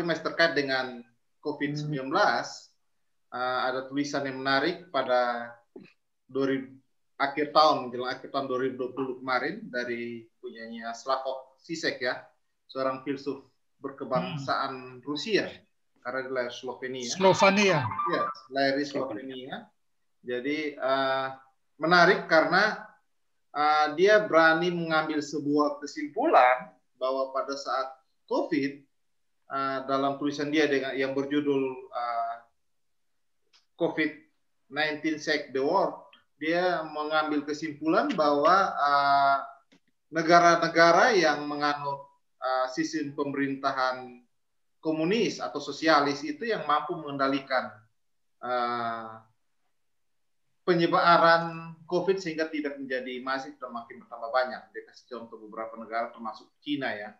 tapi masih terkait dengan COVID-19. Hmm. Uh, ada tulisan yang menarik pada 2000, akhir tahun, menjelang akhir tahun 2020 kemarin dari punyanya Slavoj Zizek ya, seorang filsuf berkebangsaan hmm. Rusia karena dia lahir Slovenia. Slovenia. Ya, lahir di Slovenia. Jadi uh, menarik karena uh, dia berani mengambil sebuah kesimpulan bahwa pada saat COVID uh, dalam tulisan dia dengan yang berjudul uh, COVID-19 Shake the World, dia mengambil kesimpulan bahwa negara-negara uh, yang menganut uh, sistem pemerintahan komunis atau sosialis itu yang mampu mengendalikan uh, penyebaran COVID sehingga tidak menjadi masif dan makin bertambah banyak. Dia kasih contoh beberapa negara termasuk Cina ya.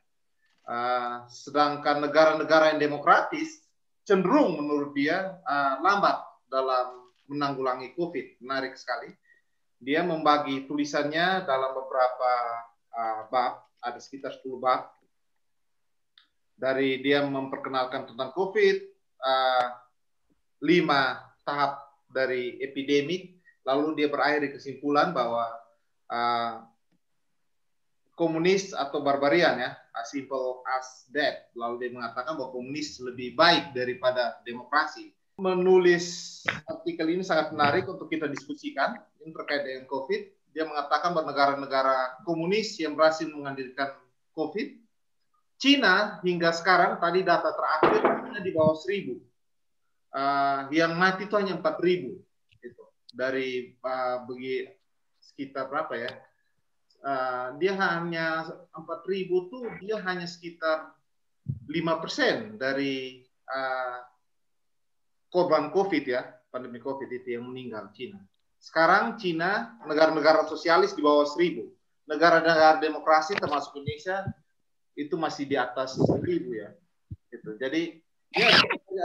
Uh, sedangkan negara-negara yang demokratis cenderung menurut dia uh, lambat dalam menanggulangi COVID. Menarik sekali. Dia membagi tulisannya dalam beberapa uh, bab, ada sekitar 10 bab. Dari dia memperkenalkan tentang COVID, uh, lima tahap dari epidemik, lalu dia berakhir di kesimpulan bahwa uh, komunis atau barbarian ya, as simple as that. Lalu dia mengatakan bahwa komunis lebih baik daripada demokrasi. Menulis artikel ini sangat menarik untuk kita diskusikan. Ini terkait dengan COVID. Dia mengatakan bahwa negara-negara komunis yang berhasil menghadirkan COVID, Cina hingga sekarang tadi data terakhir di bawah seribu. Uh, yang mati itu hanya empat ribu. Gitu. Dari uh, bagi sekitar berapa ya? Uh, dia hanya 4000 tuh dia hanya sekitar 5% dari uh, korban COVID ya, pandemi COVID itu yang meninggal Cina. Sekarang Cina, negara-negara sosialis di bawah 1000. Negara-negara demokrasi termasuk Indonesia itu masih di atas 1000 ya. Gitu. Jadi ya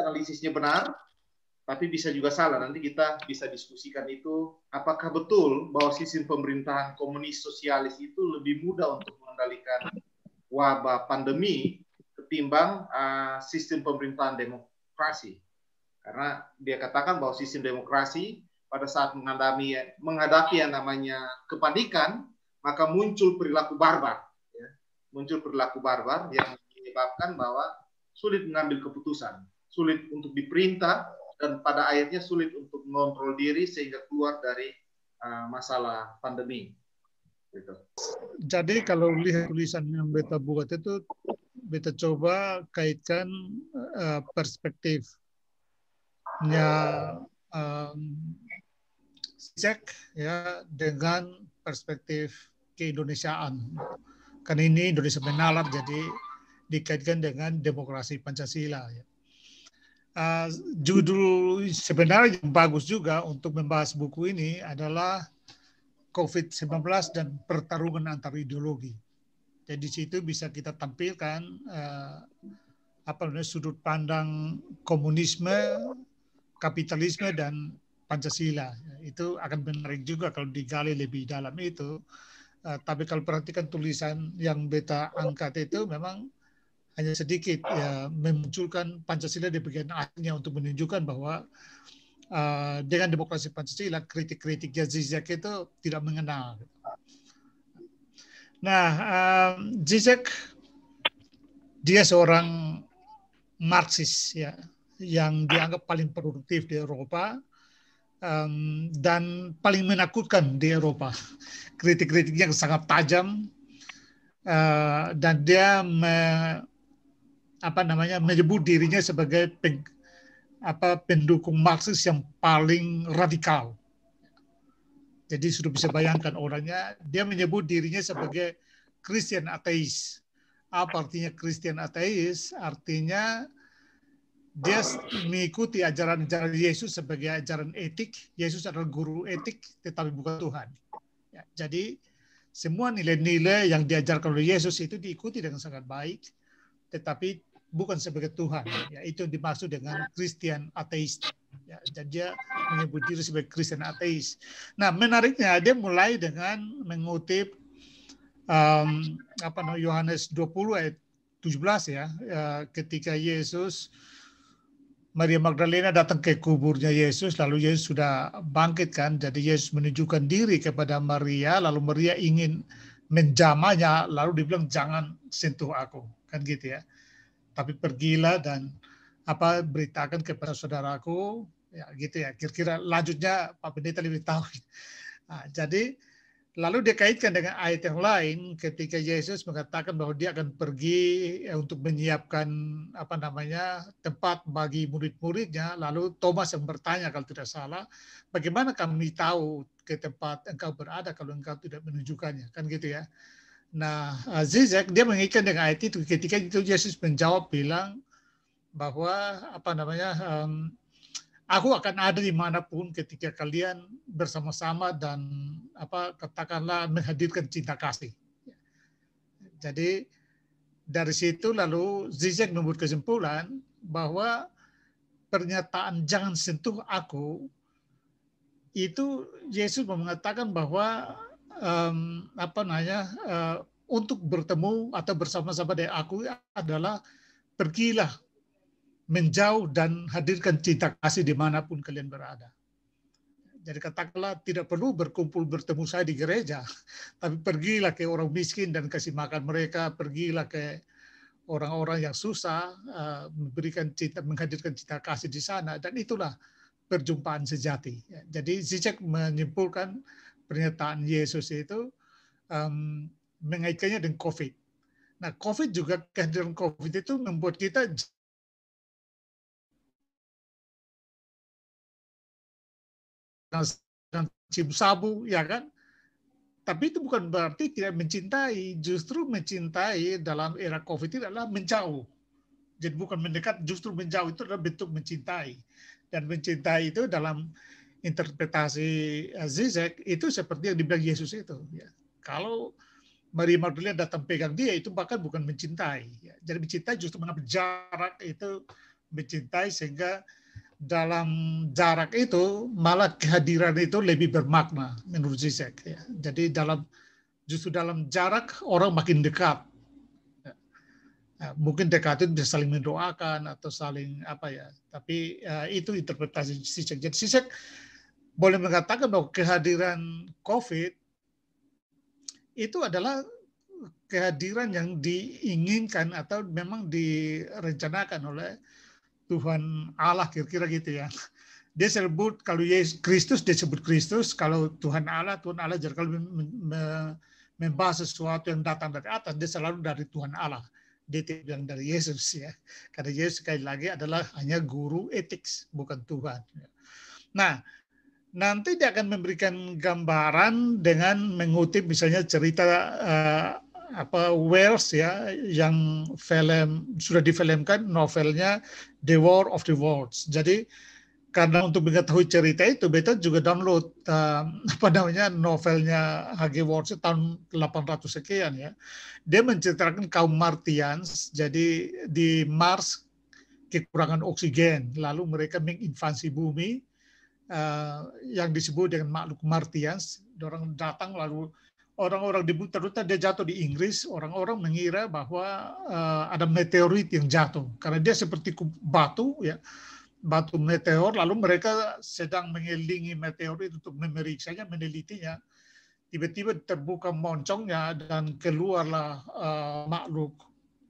analisisnya benar, tapi bisa juga salah. Nanti kita bisa diskusikan itu apakah betul bahwa sistem pemerintahan komunis sosialis itu lebih mudah untuk mengendalikan wabah pandemi ketimbang uh, sistem pemerintahan demokrasi. Karena dia katakan bahwa sistem demokrasi pada saat menghadapi menghadapi yang namanya kepanikan, maka muncul perilaku barbar, ya. muncul perilaku barbar yang menyebabkan bahwa sulit mengambil keputusan, sulit untuk diperintah, dan pada akhirnya sulit untuk mengontrol diri sehingga keluar dari uh, masalah pandemi. Gitu. Jadi kalau lihat tulisan yang beta buat itu, beta coba kaitkan uh, perspektifnya um, cek ya dengan perspektif keindonesiaan. Kan ini Indonesia menalar jadi dikaitkan dengan demokrasi Pancasila. Ya uh, judul sebenarnya yang bagus juga untuk membahas buku ini adalah COVID-19 dan pertarungan antar ideologi. Jadi di situ bisa kita tampilkan uh, apa namanya sudut pandang komunisme, kapitalisme dan Pancasila. Itu akan menarik juga kalau digali lebih dalam itu. Uh, tapi kalau perhatikan tulisan yang beta angkat itu memang hanya sedikit ya memunculkan Pancasila di bagian akhirnya untuk menunjukkan bahwa uh, dengan demokrasi Pancasila kritik-kritik Zizek itu tidak mengenal. Nah, um, Zizek dia seorang Marxis ya yang dianggap paling produktif di Eropa um, dan paling menakutkan di Eropa. Kritik-kritiknya sangat tajam uh, dan dia me, apa namanya menyebut dirinya sebagai pen, apa pendukung Marxis yang paling radikal. Jadi sudah bisa bayangkan orangnya, dia menyebut dirinya sebagai Christian ateis. Apa artinya Christian ateis? Artinya dia mengikuti ajaran-ajaran Yesus sebagai ajaran etik. Yesus adalah guru etik, tetapi bukan Tuhan. Ya, jadi semua nilai-nilai yang diajarkan oleh Yesus itu diikuti dengan sangat baik, tetapi bukan sebagai Tuhan. Ya, itu dimaksud dengan Kristen ateis. Ya, dan dia menyebut diri sebagai Kristen ateis. Nah, menariknya dia mulai dengan mengutip um, apa namanya Yohanes 20 ayat 17 ya, ketika Yesus Maria Magdalena datang ke kuburnya Yesus, lalu Yesus sudah bangkit kan, jadi Yesus menunjukkan diri kepada Maria, lalu Maria ingin menjamanya, lalu dibilang jangan sentuh aku, kan gitu ya. Tapi pergilah dan apa beritakan kepada saudaraku, ya gitu ya. Kira-kira lanjutnya Pak Pendeta lebih tahu. Nah, jadi Lalu dikaitkan dengan ayat yang lain ketika Yesus mengatakan bahwa dia akan pergi eh, untuk menyiapkan apa namanya tempat bagi murid-muridnya. Lalu Thomas yang bertanya kalau tidak salah, bagaimana kami tahu ke tempat engkau berada kalau engkau tidak menunjukkannya, kan gitu ya. Nah, Zizek dia mengaitkan dengan ayat itu ketika itu Yesus menjawab bilang bahwa apa namanya um, aku akan ada di mana pun ketika kalian bersama-sama dan apa katakanlah menghadirkan cinta kasih. Jadi dari situ lalu Zizek membuat kesimpulan bahwa pernyataan jangan sentuh aku itu Yesus mengatakan bahwa um, apa namanya uh, untuk bertemu atau bersama-sama dengan aku adalah pergilah menjauh dan hadirkan cinta kasih di mana pun kalian berada. Jadi katakanlah tidak perlu berkumpul bertemu saya di gereja, tapi pergilah ke orang miskin dan kasih makan mereka, pergilah ke orang-orang yang susah, uh, memberikan cinta, menghadirkan cinta kasih di sana, dan itulah perjumpaan sejati. Jadi Zizek menyimpulkan pernyataan Yesus itu um, mengaitkannya dengan COVID. Nah, COVID juga kehadiran COVID itu membuat kita dan cium sabu, ya kan? Tapi itu bukan berarti tidak mencintai, justru mencintai dalam era COVID itu adalah menjauh. Jadi bukan mendekat, justru menjauh itu adalah bentuk mencintai. Dan mencintai itu dalam interpretasi Zizek itu seperti yang dibilang Yesus itu. Ya. Kalau Maria Magdalena datang pegang dia itu bahkan bukan mencintai. Ya. Jadi mencintai justru mengambil jarak itu mencintai sehingga dalam jarak itu malah kehadiran itu lebih bermakna menurut Zizek. Ya. Jadi dalam justru dalam jarak orang makin dekat. Ya. ya mungkin dekat itu bisa saling mendoakan atau saling apa ya. Tapi uh, itu interpretasi Zizek. Jadi Zizek boleh mengatakan bahwa kehadiran COVID itu adalah kehadiran yang diinginkan atau memang direncanakan oleh Tuhan Allah kira-kira gitu ya. Dia sebut kalau Yesus Kristus dia sebut Kristus, kalau Tuhan Allah Tuhan Allah jadi kalau membahas sesuatu yang datang dari atas dia selalu dari Tuhan Allah. Dia tidak bilang dari Yesus ya. Karena Yesus sekali lagi adalah hanya guru etik bukan Tuhan. Nah, nanti dia akan memberikan gambaran dengan mengutip misalnya cerita uh, apa Wells ya yang film sudah difilmkan novelnya The War of the Worlds. Jadi karena untuk mengetahui cerita itu, beta juga download uh, apa namanya novelnya H.G. Wells tahun 800 sekian ya. Dia menceritakan kaum Martians, jadi di Mars kekurangan oksigen, lalu mereka menginvasi bumi uh, yang disebut dengan makhluk Martians. Orang datang lalu orang-orang di Buta dia jatuh di Inggris, orang-orang mengira bahwa uh, ada meteorit yang jatuh karena dia seperti batu ya, batu meteor. Lalu mereka sedang mengelilingi meteorit untuk memeriksanya, menelitinya. Tiba-tiba terbuka moncongnya dan keluarlah uh, makhluk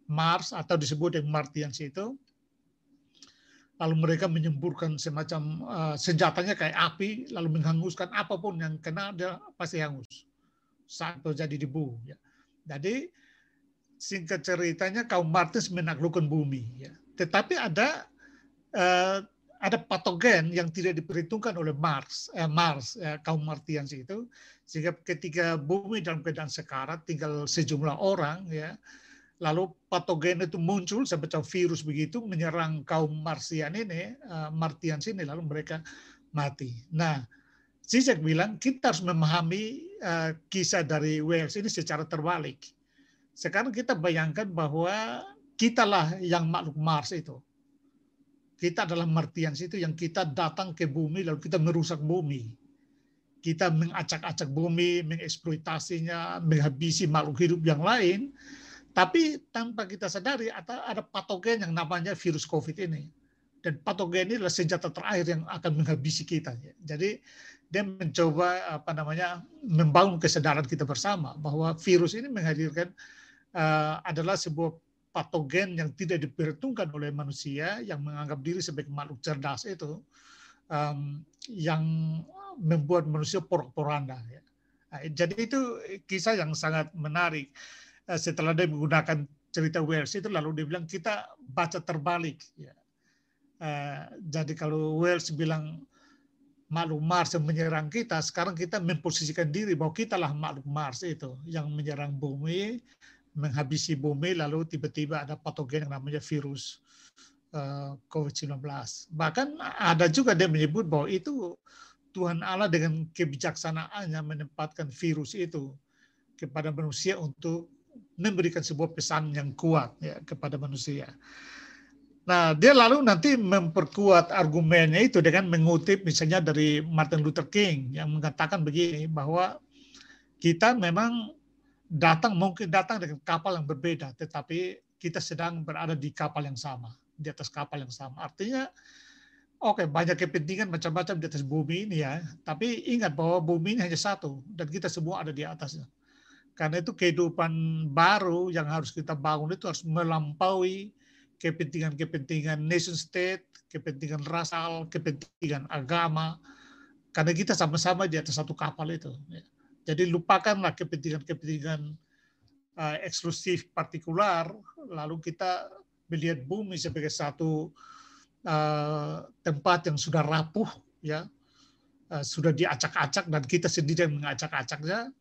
Mars atau disebut yang Martians itu. Lalu mereka menyemburkan semacam uh, senjatanya kayak api, lalu menghanguskan apa pun yang kena dia pasti hangus saat terjadi debu. Ya. Jadi singkat ceritanya kaum Martis menaklukkan bumi. Ya. Tetapi ada uh, ada patogen yang tidak diperhitungkan oleh Mars, eh, Mars eh, kaum Martians itu, sehingga ketika bumi dalam keadaan sekarat tinggal sejumlah orang, ya, lalu patogen itu muncul seperti virus begitu menyerang kaum Marsian ini, uh, Martians ini, lalu mereka mati. Nah, Zizek bilang kita harus memahami uh, kisah dari Wales ini secara terbalik. Sekarang kita bayangkan bahwa kitalah yang makhluk Mars itu. Kita adalah Martians itu yang kita datang ke bumi lalu kita merusak bumi. Kita mengacak-acak bumi, mengeksploitasinya, menghabisi makhluk hidup yang lain. Tapi tanpa kita sadari ada, patogen yang namanya virus COVID ini. Dan patogen ini adalah senjata terakhir yang akan menghabisi kita. Jadi dia mencoba apa namanya membangun kesadaran kita bersama bahwa virus ini menghadirkan uh, adalah sebuah patogen yang tidak diperhitungkan oleh manusia yang menganggap diri sebagai makhluk cerdas itu um, yang membuat manusia porak-poranda. Ya. Nah, jadi itu kisah yang sangat menarik. Eh, setelah dia menggunakan cerita Wells itu lalu dia bilang kita baca terbalik. Ya. Uh, jadi kalau Wells bilang makhluk Mars yang menyerang kita, sekarang kita memposisikan diri bahwa kita lah makhluk Mars itu yang menyerang bumi, menghabisi bumi, lalu tiba-tiba ada patogen yang namanya virus eh, COVID-19. Bahkan ada juga dia menyebut bahwa itu Tuhan Allah dengan kebijaksanaannya menempatkan virus itu kepada manusia untuk memberikan sebuah pesan yang kuat ya kepada manusia. Nah, dia lalu nanti memperkuat argumennya itu dengan mengutip misalnya dari Martin Luther King yang mengatakan begini bahwa kita memang datang mungkin datang dengan kapal yang berbeda, tetapi kita sedang berada di kapal yang sama, di atas kapal yang sama. Artinya, oke okay, banyak kepentingan macam-macam di atas bumi ini ya, tapi ingat bahwa bumi ini hanya satu dan kita semua ada di atasnya. Karena itu kehidupan baru yang harus kita bangun itu harus melampaui kepentingan-kepentingan nation state, kepentingan rasal, kepentingan agama. Karena kita sama-sama di atas satu kapal itu. Ya. Jadi lupakanlah kepentingan-kepentingan uh, eksklusif partikular, lalu kita melihat bumi sebagai satu uh, tempat yang sudah rapuh, ya, uh, sudah diacak-acak dan kita sendiri yang mengacak-acaknya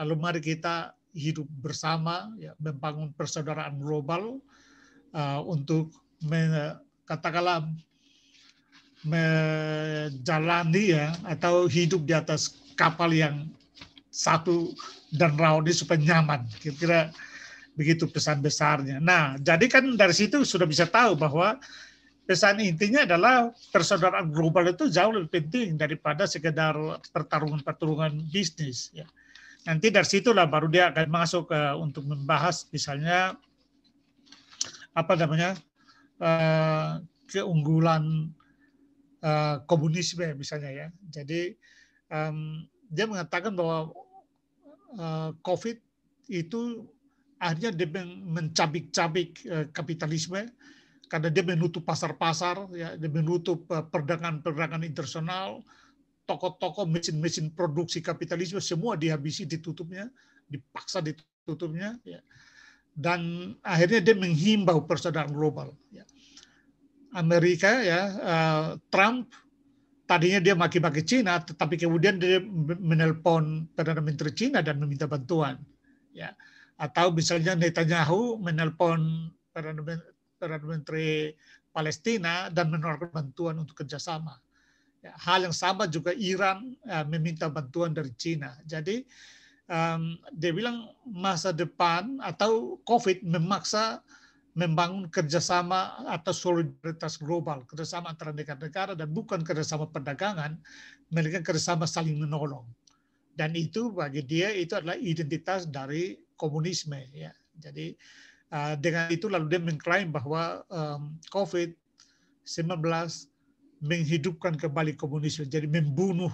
Lalu mari kita hidup bersama, ya, membangun persaudaraan global uh, untuk katakanlah menjalani ya atau hidup di atas kapal yang satu dan rauni supaya nyaman. Kira-kira begitu pesan besarnya. Nah, jadi kan dari situ sudah bisa tahu bahwa pesan intinya adalah persaudaraan global itu jauh lebih penting daripada sekedar pertarungan-pertarungan bisnis. Ya nanti dari situlah baru dia akan masuk uh, untuk membahas misalnya apa namanya uh, keunggulan uh, komunisme misalnya ya. Jadi um, dia mengatakan bahwa uh, COVID itu akhirnya dia mencabik-cabik uh, kapitalisme karena dia menutup pasar-pasar, ya, dia menutup perdagangan-perdagangan internasional, toko-toko mesin-mesin produksi kapitalisme semua dihabisi ditutupnya, dipaksa ditutupnya, ya. dan akhirnya dia menghimbau persaudaraan global. Ya. Amerika ya uh, Trump tadinya dia maki-maki Cina, tetapi kemudian dia menelpon perdana menteri Cina dan meminta bantuan. Ya. Atau misalnya Netanyahu menelpon perdana menteri Palestina dan menawarkan bantuan untuk kerjasama hal yang sama juga Iran uh, meminta bantuan dari Cina. Jadi um, dia bilang masa depan atau COVID memaksa membangun kerjasama atau solidaritas global, kerjasama antara negara-negara dan bukan kerjasama perdagangan, melainkan kerjasama saling menolong. Dan itu bagi dia itu adalah identitas dari komunisme. Ya. Jadi uh, dengan itu lalu dia mengklaim bahwa um, COVID-19 menghidupkan kembali komunisme, jadi membunuh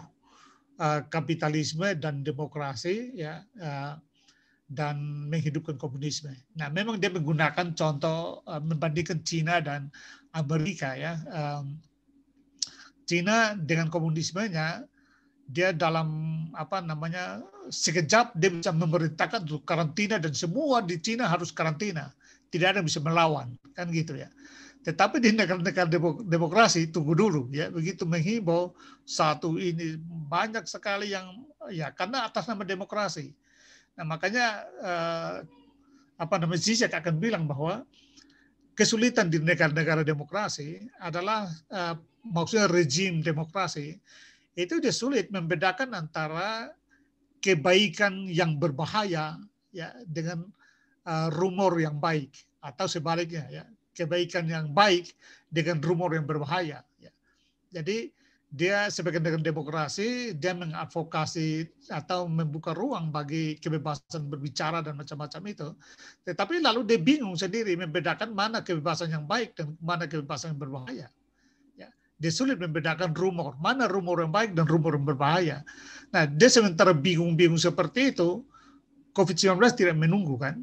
uh, kapitalisme dan demokrasi, ya, uh, dan menghidupkan komunisme. Nah, memang dia menggunakan contoh uh, membandingkan Cina dan Amerika, ya. Um, Cina dengan komunismenya dia dalam apa namanya sekejap dia bisa memerintahkan untuk karantina dan semua di Cina harus karantina tidak ada yang bisa melawan kan gitu ya tetapi di negara-negara demokrasi tunggu dulu ya begitu menghimbau satu ini banyak sekali yang ya karena atas nama demokrasi. Nah makanya eh, apa namanya Zizek akan bilang bahwa kesulitan di negara-negara demokrasi adalah eh, maksudnya rejim demokrasi itu dia sulit membedakan antara kebaikan yang berbahaya ya dengan uh, rumor yang baik atau sebaliknya ya kebaikan yang baik dengan rumor yang berbahaya. Ya. Jadi dia sebagai negara demokrasi dia mengadvokasi atau membuka ruang bagi kebebasan berbicara dan macam-macam itu. Tetapi lalu dia bingung sendiri membedakan mana kebebasan yang baik dan mana kebebasan yang berbahaya. Ya, dia sulit membedakan rumor mana rumor yang baik dan rumor yang berbahaya. Nah, dia sementara bingung-bingung seperti itu, COVID-19 tidak menunggu kan.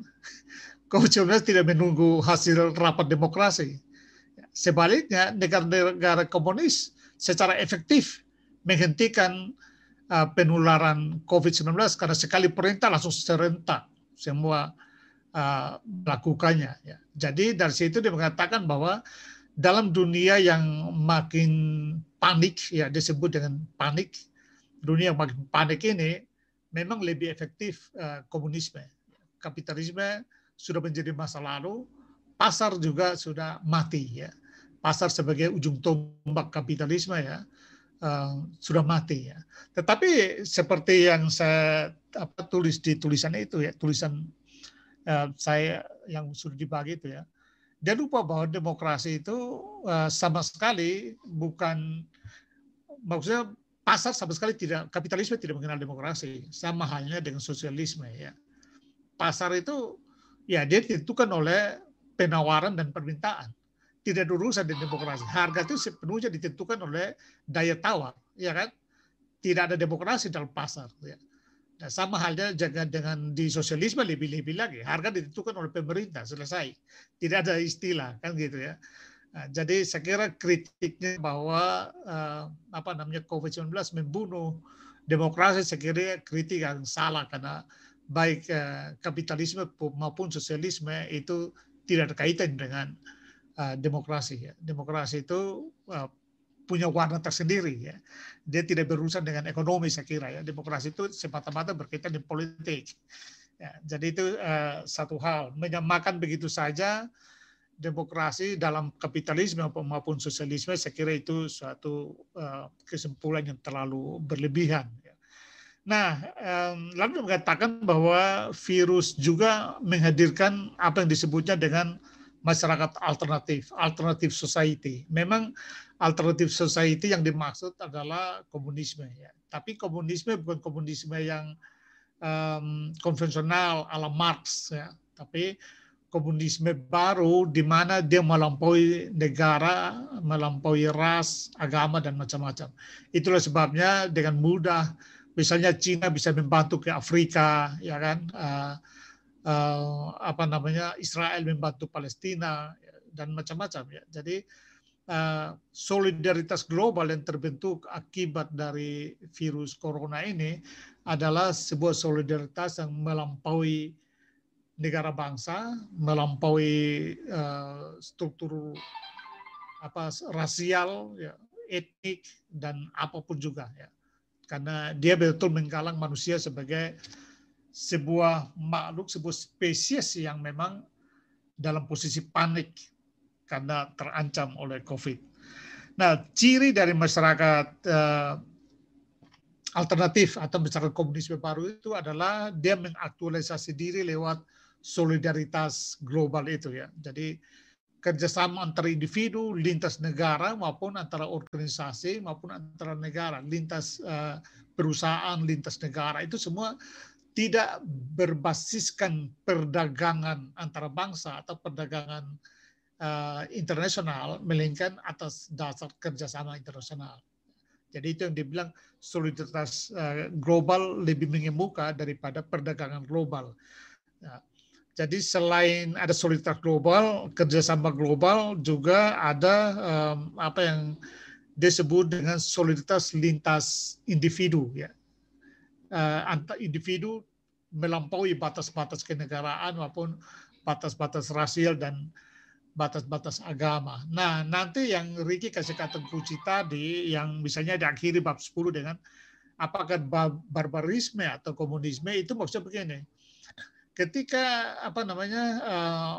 COVID-19 tidak menunggu hasil rapat demokrasi. Sebaliknya, negara-negara komunis secara efektif menghentikan uh, penularan COVID-19 karena sekali perintah langsung serentak semua uh, melakukannya. Ya. Jadi dari situ dia mengatakan bahwa dalam dunia yang makin panik, ya disebut dengan panik, dunia yang makin panik ini memang lebih efektif uh, komunisme. Kapitalisme sudah menjadi masa lalu, pasar juga sudah mati ya pasar sebagai ujung tombak kapitalisme ya uh, sudah mati ya. Tetapi seperti yang saya apa, tulis di tulisan itu ya tulisan uh, saya yang sudah dibagi itu ya. Dia lupa bahwa demokrasi itu uh, sama sekali bukan maksudnya pasar sama sekali tidak kapitalisme tidak mengenal demokrasi sama halnya dengan sosialisme ya. Pasar itu ya dia ditentukan oleh penawaran dan permintaan tidak ada urusan di demokrasi. Harga itu sepenuhnya ditentukan oleh daya tawar, ya kan? Tidak ada demokrasi dalam pasar. Ya. Nah, sama halnya jangan dengan di sosialisme lebih-lebih lagi. Harga ditentukan oleh pemerintah, selesai. Tidak ada istilah, kan gitu ya. Nah, jadi saya kira kritiknya bahwa uh, apa namanya COVID-19 membunuh demokrasi, saya kira kritik yang salah karena baik uh, kapitalisme maupun sosialisme itu tidak ada kaitan dengan uh, demokrasi ya. Demokrasi itu uh, punya warna tersendiri ya. Dia tidak berurusan dengan ekonomi saya kira ya. Demokrasi itu semata-mata berkaitan dengan politik. Ya, jadi itu uh, satu hal. Menyamakan begitu saja demokrasi dalam kapitalisme maupun sosialisme saya kira itu suatu uh, kesimpulan yang terlalu berlebihan. Nah, lalu mengatakan bahwa virus juga menghadirkan apa yang disebutnya dengan masyarakat alternatif, alternatif society. Memang alternatif society yang dimaksud adalah komunisme ya. Tapi komunisme bukan komunisme yang um, konvensional ala Marx ya, tapi komunisme baru di mana dia melampaui negara, melampaui ras, agama dan macam-macam. Itulah sebabnya dengan mudah misalnya Cina bisa membantu ke Afrika ya kan. Uh, uh, apa namanya Israel membantu Palestina ya, dan macam-macam ya. Jadi uh, solidaritas global yang terbentuk akibat dari virus corona ini adalah sebuah solidaritas yang melampaui negara bangsa, melampaui uh, struktur apa rasial, ya, etnik dan apa pun juga ya. Karena dia betul menggalang manusia sebagai sebuah makhluk, sebuah spesies yang memang dalam posisi panik karena terancam oleh COVID. Nah, ciri dari masyarakat uh, alternatif atau masyarakat komunisme baru itu adalah dia mengaktualisasi diri lewat solidaritas global itu ya. Jadi kerjasama antara individu, lintas negara maupun antara organisasi maupun antara negara, lintas uh, perusahaan, lintas negara itu semua tidak berbasiskan perdagangan antara bangsa atau perdagangan uh, internasional, melainkan atas dasar kerjasama internasional. Jadi itu yang dibilang solidaritas uh, global lebih mengemuka daripada perdagangan global. Ya. Jadi selain ada solidaritas global, kerjasama global juga ada um, apa yang disebut dengan solidaritas lintas individu ya uh, antar individu melampaui batas-batas kenegaraan maupun batas-batas rasial dan batas-batas agama. Nah, nanti yang Ricky kasih kata kunci tadi, yang misalnya diakhiri bab 10 dengan apakah barbarisme atau komunisme itu maksudnya begini. Ketika apa namanya uh,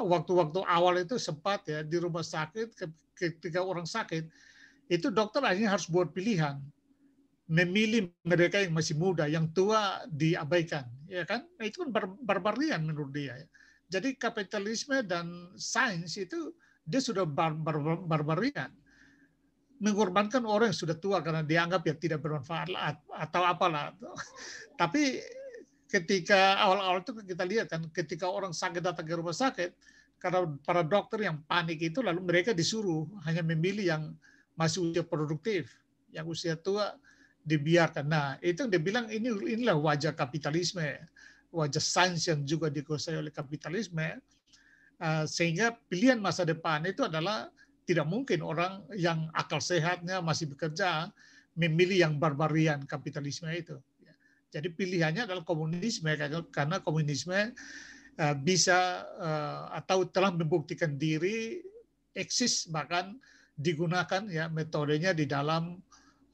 waktu-waktu awal itu sempat ya di rumah sakit ketika orang sakit itu dokter akhirnya harus buat pilihan memilih mereka yang masih muda, yang tua diabaikan, ya kan? Nah, itu kan bar barbarian menurut dia. Ya. Jadi kapitalisme dan sains itu dia sudah bar bar barbarian. mengorbankan orang yang sudah tua karena dianggap ya tidak bermanfaat atau apalah. Tapi ketika awal-awal itu kita lihat kan ketika orang sakit datang ke rumah sakit karena para dokter yang panik itu lalu mereka disuruh hanya memilih yang masih usia produktif, yang usia tua dibiarkan. Nah, itu yang dia bilang ini inilah wajah kapitalisme, wajah sains yang juga dikuasai oleh kapitalisme. Uh, sehingga pilihan masa depan itu adalah tidak mungkin orang yang akal sehatnya masih bekerja memilih yang barbarian kapitalisme itu. Jadi pilihannya adalah komunisme karena komunisme uh, bisa uh, atau telah membuktikan diri eksis bahkan digunakan ya metodenya di dalam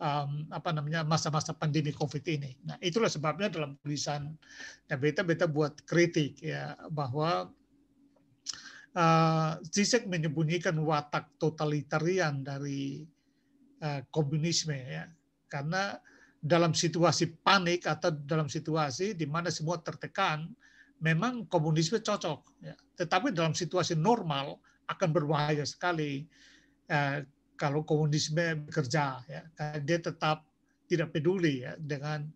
um, apa namanya masa-masa pandemi COVID ini. Nah itulah sebabnya dalam tulisan ya beta beta buat kritik ya bahwa uh, Zizek menyembunyikan watak totalitarian dari uh, komunisme ya karena dalam situasi panik atau dalam situasi di mana semua tertekan memang komunisme cocok ya. tetapi dalam situasi normal akan berbahaya sekali uh, kalau komunisme bekerja ya dia tetap tidak peduli ya dengan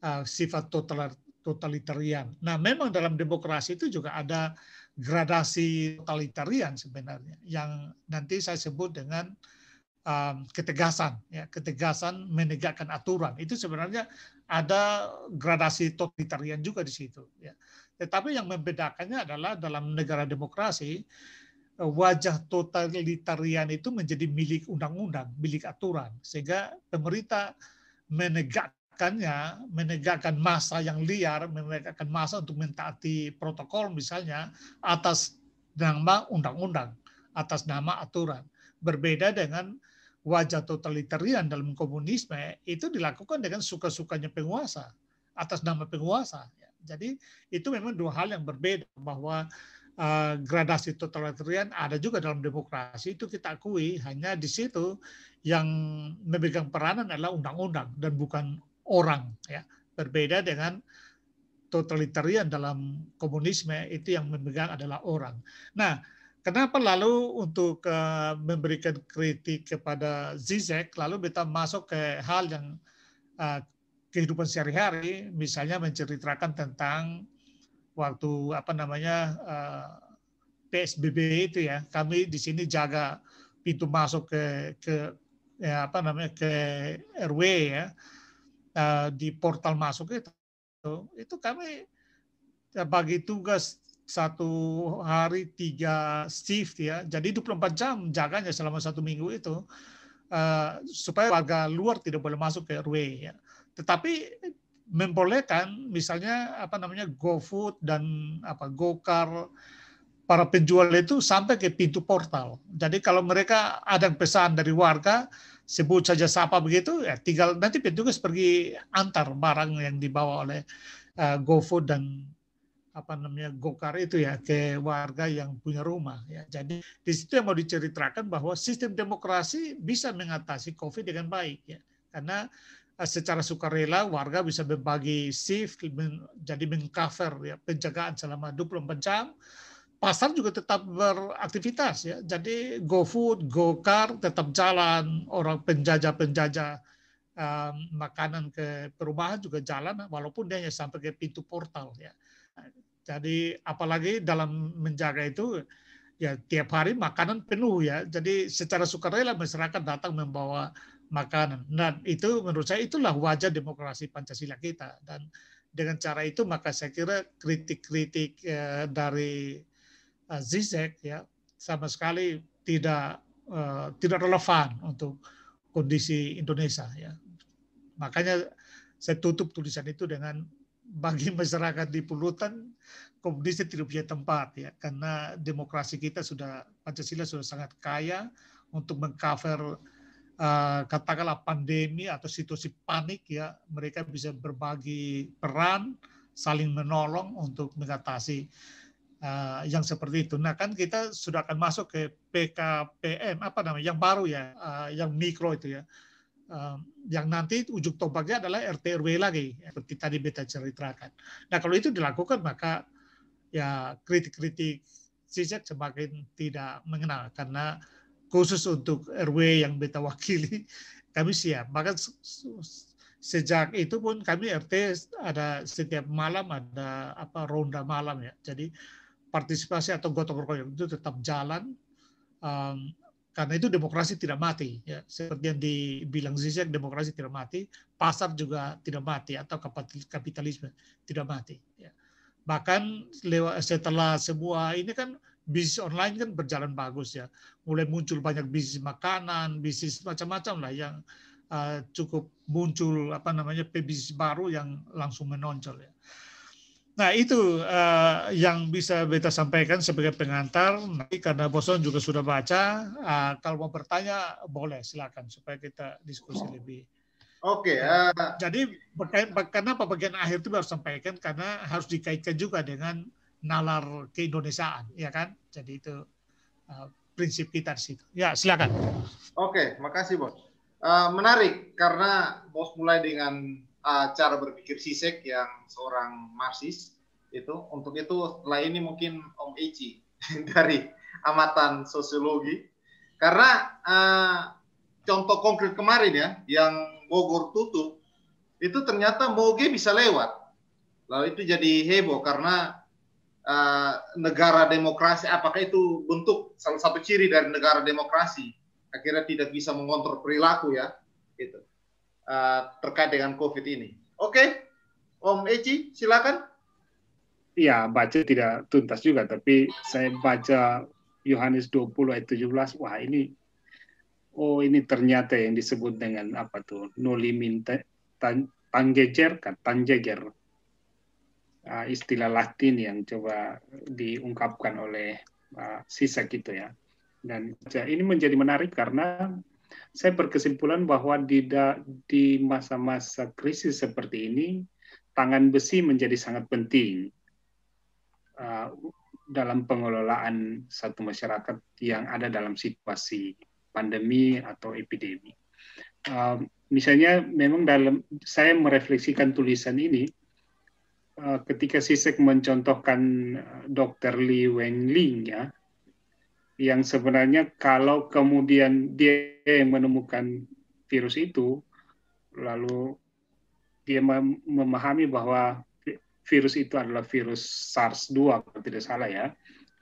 uh, sifat total totalitarian. Nah, memang dalam demokrasi itu juga ada gradasi totalitarian sebenarnya yang nanti saya sebut dengan um, ketegasan ya, ketegasan menegakkan aturan. Itu sebenarnya ada gradasi totalitarian juga di situ ya. Tetapi yang membedakannya adalah dalam negara demokrasi wajah totalitarian itu menjadi milik undang-undang, milik aturan. Sehingga pemerintah menegakkannya, menegakkan masa yang liar, menegakkan masa untuk mentaati protokol misalnya atas nama undang-undang, atas nama aturan. Berbeda dengan wajah totalitarian dalam komunisme itu dilakukan dengan suka-sukanya penguasa, atas nama penguasa. Jadi itu memang dua hal yang berbeda bahwa uh, gradasi totalitarian ada juga dalam demokrasi itu kita akui hanya di situ yang memegang peranan adalah undang-undang dan bukan orang ya berbeda dengan totalitarian dalam komunisme itu yang memegang adalah orang. Nah, kenapa lalu untuk uh, memberikan kritik kepada Zizek lalu kita masuk ke hal yang uh, kehidupan sehari-hari, misalnya menceritakan tentang waktu apa namanya uh, eh, PSBB itu ya kami di sini jaga pintu masuk ke ke ya, apa namanya ke RW ya uh, di portal masuk itu. Itu kami bagi tugas satu hari tiga shift ya jadi 24 jam jaganya selama satu minggu itu uh, supaya warga luar tidak boleh masuk ke RW ya tetapi membolehkan misalnya apa namanya GoFood dan apa GoCar para penjual itu sampai ke pintu portal. Jadi kalau mereka ada pesan dari warga sebut saja siapa begitu ya tinggal nanti petugas pergi antar barang yang dibawa oleh uh, GoFood dan apa namanya GoCar itu ya ke warga yang punya rumah ya. Jadi di situ yang mau diceritakan bahwa sistem demokrasi bisa mengatasi Covid dengan baik ya. Karena Eh, secara sukarela warga bisa berbagi shift jadi mengcover ya penjagaan selama 24 jam pasar juga tetap beraktivitas ya jadi GoFood, GoCar tetap jalan orang penjajah-penjajah um, makanan ke perumahan juga jalan walaupun dia hanya sampai ke pintu portal ya jadi apalagi dalam menjaga itu ya tiap hari makanan penuh ya jadi secara sukarela masyarakat datang membawa makanan. Nah, itu menurut saya itulah wajah demokrasi Pancasila kita. Dan dengan cara itu maka saya kira kritik-kritik eh, dari eh, Zizek ya sama sekali tidak eh, tidak relevan untuk kondisi Indonesia ya. Makanya saya tutup tulisan itu dengan bagi masyarakat di Pulutan komunis tidak punya tempat ya karena demokrasi kita sudah Pancasila sudah sangat kaya untuk mengcover uh, katakanlah pandemi atau situasi panik ya mereka bisa berbagi peran saling menolong untuk mengatasi uh, yang seperti itu. Nah kan kita sudah akan masuk ke PKPM apa namanya yang baru ya uh, yang mikro itu ya. Uh, yang nanti ujung tombaknya adalah RT RW lagi seperti tadi beta ceritakan. Nah kalau itu dilakukan maka ya kritik-kritik CZ semakin tidak mengenal karena khusus untuk RW yang beta wakili kami siap. Bahkan sejak itu pun kami RT ada setiap malam ada apa ronda malam ya. Jadi partisipasi atau gotong royong itu tetap jalan um, karena itu demokrasi tidak mati ya. Seperti yang dibilang Zizek demokrasi tidak mati pasar juga tidak mati atau kapitalisme tidak mati ya. bahkan lewat setelah semua ini kan bisnis online kan berjalan bagus ya. Mulai muncul banyak bisnis makanan bisnis macam-macam lah yang uh, cukup muncul apa namanya bisnis baru yang langsung menonjol ya Nah itu uh, yang bisa beta sampaikan sebagai pengantar. Nanti karena Boson juga sudah baca, uh, kalau mau bertanya boleh silakan supaya kita diskusi lebih. Oke. Okay, uh... Eh, jadi kenapa bagian akhir itu harus sampaikan karena harus dikaitkan juga dengan nalar keindonesiaan, ya kan? Jadi itu uh, prinsip kita di situ. Ya silakan. Oke, okay, makasih bos. Uh, menarik karena bos mulai dengan uh, cara berpikir Sisek yang seorang Marxis itu untuk itu setelah ini mungkin Om Eci dari amatan sosiologi. Karena uh, contoh konkret kemarin ya yang Bogor tutup itu ternyata Moge bisa lewat. Lalu itu jadi heboh karena uh, negara demokrasi apakah itu bentuk salah satu ciri dari negara demokrasi? Akhirnya tidak bisa mengontrol perilaku ya uh, terkait dengan COVID ini. Oke, okay. Om Eci, silakan. Iya, baca tidak tuntas juga, tapi saya baca Yohanes 20 ayat 17, wah ini, oh ini ternyata yang disebut dengan apa tuh, nolimin tan, kan, tanjejer. Uh, istilah Latin yang coba diungkapkan oleh uh, sisa gitu ya. Dan ini menjadi menarik karena saya berkesimpulan bahwa di di masa-masa krisis seperti ini tangan besi menjadi sangat penting uh, dalam pengelolaan satu masyarakat yang ada dalam situasi pandemi atau epidemi. Uh, misalnya memang dalam saya merefleksikan tulisan ini uh, ketika Sisek mencontohkan Dr. Li Wenling ya yang sebenarnya kalau kemudian dia yang menemukan virus itu, lalu dia memahami bahwa virus itu adalah virus SARS-2 kalau tidak salah ya,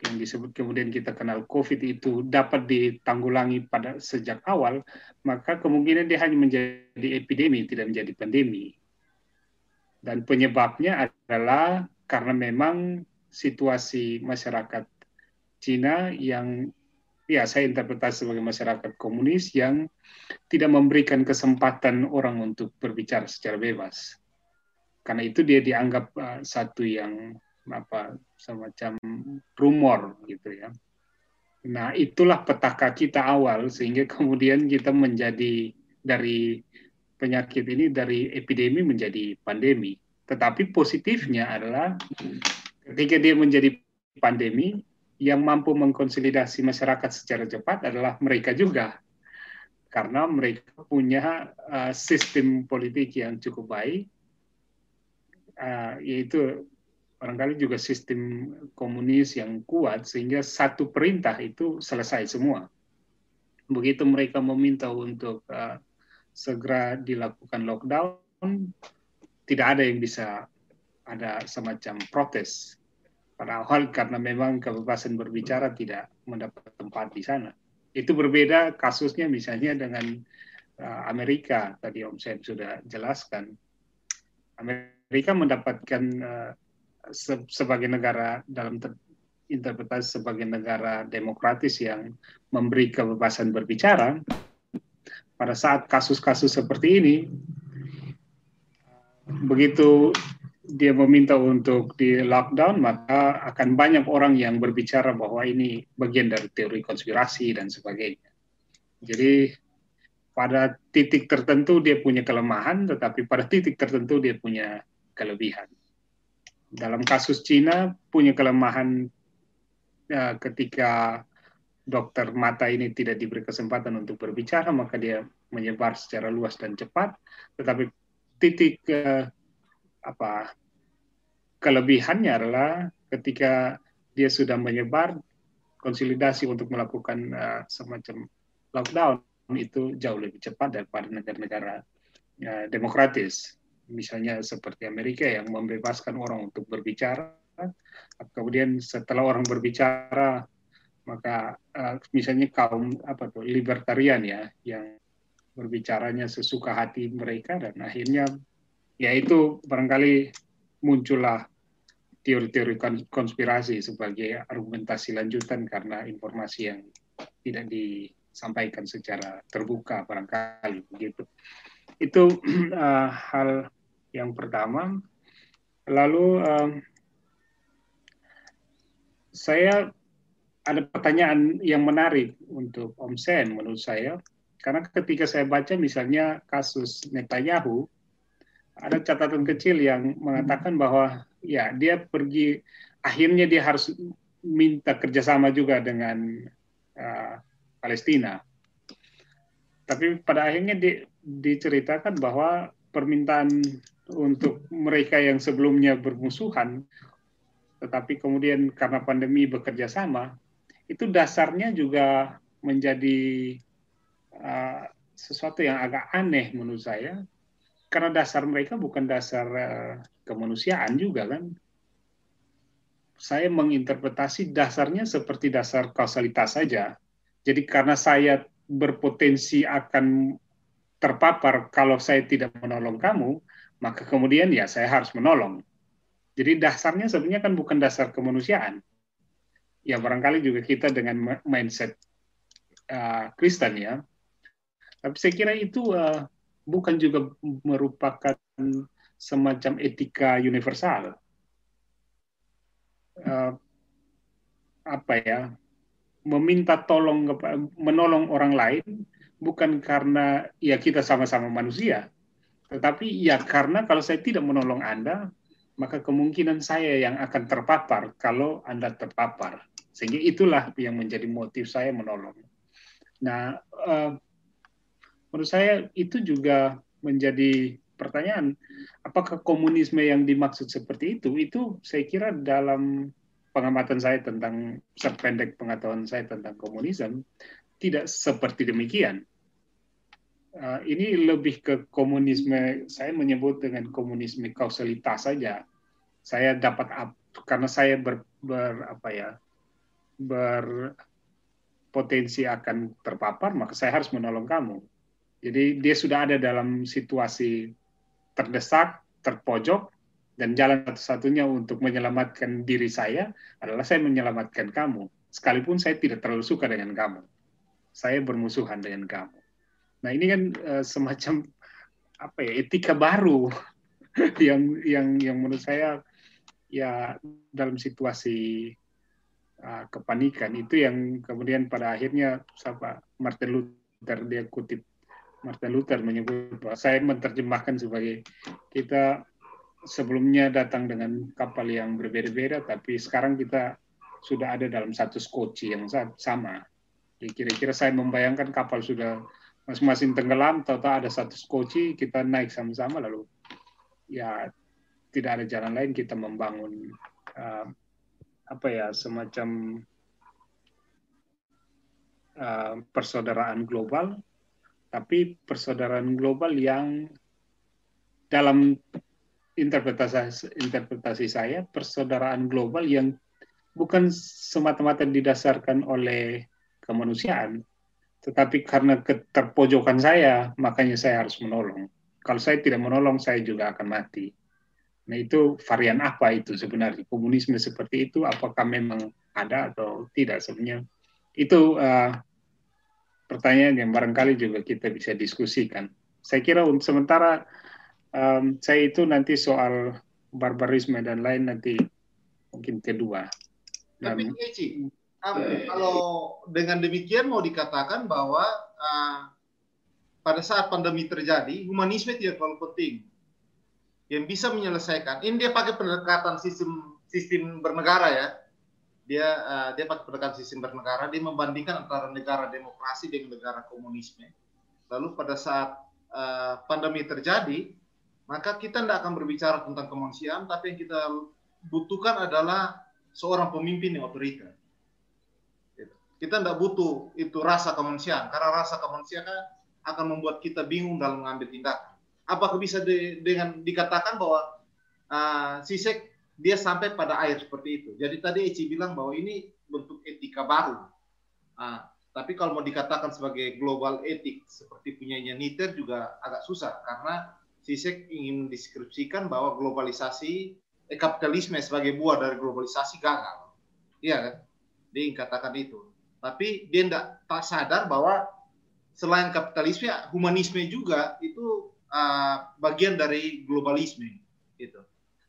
yang disebut kemudian kita kenal COVID itu dapat ditanggulangi pada sejak awal, maka kemungkinan dia hanya menjadi epidemi, tidak menjadi pandemi. Dan penyebabnya adalah karena memang situasi masyarakat Cina yang ya saya interpretasi sebagai masyarakat komunis yang tidak memberikan kesempatan orang untuk berbicara secara bebas. Karena itu dia dianggap uh, satu yang apa semacam rumor gitu ya. Nah, itulah petaka kita awal sehingga kemudian kita menjadi dari penyakit ini dari epidemi menjadi pandemi. Tetapi positifnya adalah ketika dia menjadi pandemi, yang mampu mengkonsolidasi masyarakat secara cepat adalah mereka juga. Karena mereka punya uh, sistem politik yang cukup baik uh, yaitu barangkali juga sistem komunis yang kuat sehingga satu perintah itu selesai semua. Begitu mereka meminta untuk uh, segera dilakukan lockdown tidak ada yang bisa ada semacam protes Padahal karena memang kebebasan berbicara tidak mendapat tempat di sana. Itu berbeda kasusnya misalnya dengan uh, Amerika, tadi Om Sen sudah jelaskan. Amerika mendapatkan se sebagai negara dalam interpretasi sebagai negara demokratis yang memberi kebebasan berbicara, pada saat kasus-kasus seperti ini, begitu dia meminta untuk di lockdown, maka akan banyak orang yang berbicara bahwa ini bagian dari teori konspirasi dan sebagainya. Jadi pada titik tertentu dia punya kelemahan, tetapi pada titik tertentu dia punya kelebihan. Dalam kasus Cina punya kelemahan ya, ketika dokter mata ini tidak diberi kesempatan untuk berbicara, maka dia menyebar secara luas dan cepat. Tetapi titik uh, apa kelebihannya adalah ketika dia sudah menyebar konsolidasi untuk melakukan uh, semacam lockdown itu jauh lebih cepat daripada negara-negara ya, demokratis. Misalnya seperti Amerika yang membebaskan orang untuk berbicara, kemudian setelah orang berbicara maka uh, misalnya kaum apa tuh libertarian ya yang berbicaranya sesuka hati mereka dan akhirnya ya itu barangkali muncullah teori-teori konspirasi sebagai argumentasi lanjutan karena informasi yang tidak disampaikan secara terbuka barangkali begitu. Itu uh, hal yang pertama. Lalu um, saya ada pertanyaan yang menarik untuk Om Sen menurut saya. Karena ketika saya baca misalnya kasus Netanyahu, ada catatan kecil yang mengatakan bahwa ya dia pergi akhirnya dia harus minta kerjasama juga dengan uh, Palestina. Tapi pada akhirnya di, diceritakan bahwa permintaan untuk mereka yang sebelumnya bermusuhan, tetapi kemudian karena pandemi bekerja sama, itu dasarnya juga menjadi uh, sesuatu yang agak aneh menurut saya, karena dasar mereka bukan dasar uh, kemanusiaan juga kan. Saya menginterpretasi dasarnya seperti dasar kausalitas saja. Jadi karena saya berpotensi akan terpapar kalau saya tidak menolong kamu, maka kemudian ya saya harus menolong. Jadi dasarnya sebenarnya kan bukan dasar kemanusiaan. Ya barangkali juga kita dengan mindset uh, Kristen ya. Tapi saya kira itu uh, bukan juga merupakan semacam etika universal. Uh, apa ya? Meminta tolong menolong orang lain bukan karena ya kita sama-sama manusia, tetapi ya karena kalau saya tidak menolong Anda, maka kemungkinan saya yang akan terpapar kalau Anda terpapar. Sehingga itulah yang menjadi motif saya menolong. Nah, uh, menurut saya itu juga menjadi pertanyaan apakah komunisme yang dimaksud seperti itu itu saya kira dalam pengamatan saya tentang sependek pengetahuan saya tentang komunisme tidak seperti demikian. Uh, ini lebih ke komunisme saya menyebut dengan komunisme kausalitas saja. Saya dapat karena saya ber, ber apa ya berpotensi akan terpapar maka saya harus menolong kamu jadi dia sudah ada dalam situasi terdesak, terpojok, dan jalan satu-satunya untuk menyelamatkan diri saya adalah saya menyelamatkan kamu. Sekalipun saya tidak terlalu suka dengan kamu. Saya bermusuhan dengan kamu. Nah ini kan uh, semacam apa ya etika baru yang yang yang menurut saya ya dalam situasi uh, kepanikan itu yang kemudian pada akhirnya siapa Martin Luther dia kutip Martin Luther menyebut bahwa saya menerjemahkan sebagai kita sebelumnya datang dengan kapal yang berbeda-beda, tapi sekarang kita sudah ada dalam satu skoci yang sama. Kira-kira saya membayangkan kapal sudah masing-masing tenggelam, tahu-tahu ada satu skoci, kita naik sama-sama, lalu ya tidak ada jalan lain kita membangun uh, apa ya semacam uh, persaudaraan global tapi persaudaraan global yang dalam interpretasi interpretasi saya persaudaraan global yang bukan semata-mata didasarkan oleh kemanusiaan, tetapi karena keterpojokan saya, makanya saya harus menolong. Kalau saya tidak menolong, saya juga akan mati. Nah itu varian apa itu sebenarnya? Komunisme seperti itu, apakah memang ada atau tidak sebenarnya? Itu uh, pertanyaan yang barangkali juga kita bisa diskusikan. Saya kira untuk sementara um, saya itu nanti soal barbarisme dan lain nanti mungkin kedua. Dan, Tapi Eci, um, kalau dengan demikian mau dikatakan bahwa uh, pada saat pandemi terjadi, humanisme tidak terlalu penting. Yang bisa menyelesaikan, ini dia pakai pendekatan sistem sistem bernegara ya, dia uh, dia pakai pendekatan sistem bernegara dia membandingkan antara negara demokrasi dengan negara komunisme lalu pada saat uh, pandemi terjadi maka kita tidak akan berbicara tentang kemanusiaan tapi yang kita butuhkan adalah seorang pemimpin yang otoriter gitu. Kita tidak butuh itu rasa kemanusiaan, karena rasa kemanusiaan akan membuat kita bingung dalam mengambil tindakan. Apakah bisa de, dengan dikatakan bahwa uh, Sisek dia sampai pada air seperti itu? Jadi tadi Eci bilang bahwa ini bentuk etika baru. Uh, tapi kalau mau dikatakan sebagai global etik seperti punyanya Niter juga agak susah karena Sisek ingin mendeskripsikan bahwa globalisasi eh, kapitalisme sebagai buah dari globalisasi gagal. Iya kan? Dia ingin katakan itu. Tapi dia tidak tak sadar bahwa selain kapitalisme, humanisme juga itu uh, bagian dari globalisme gitu.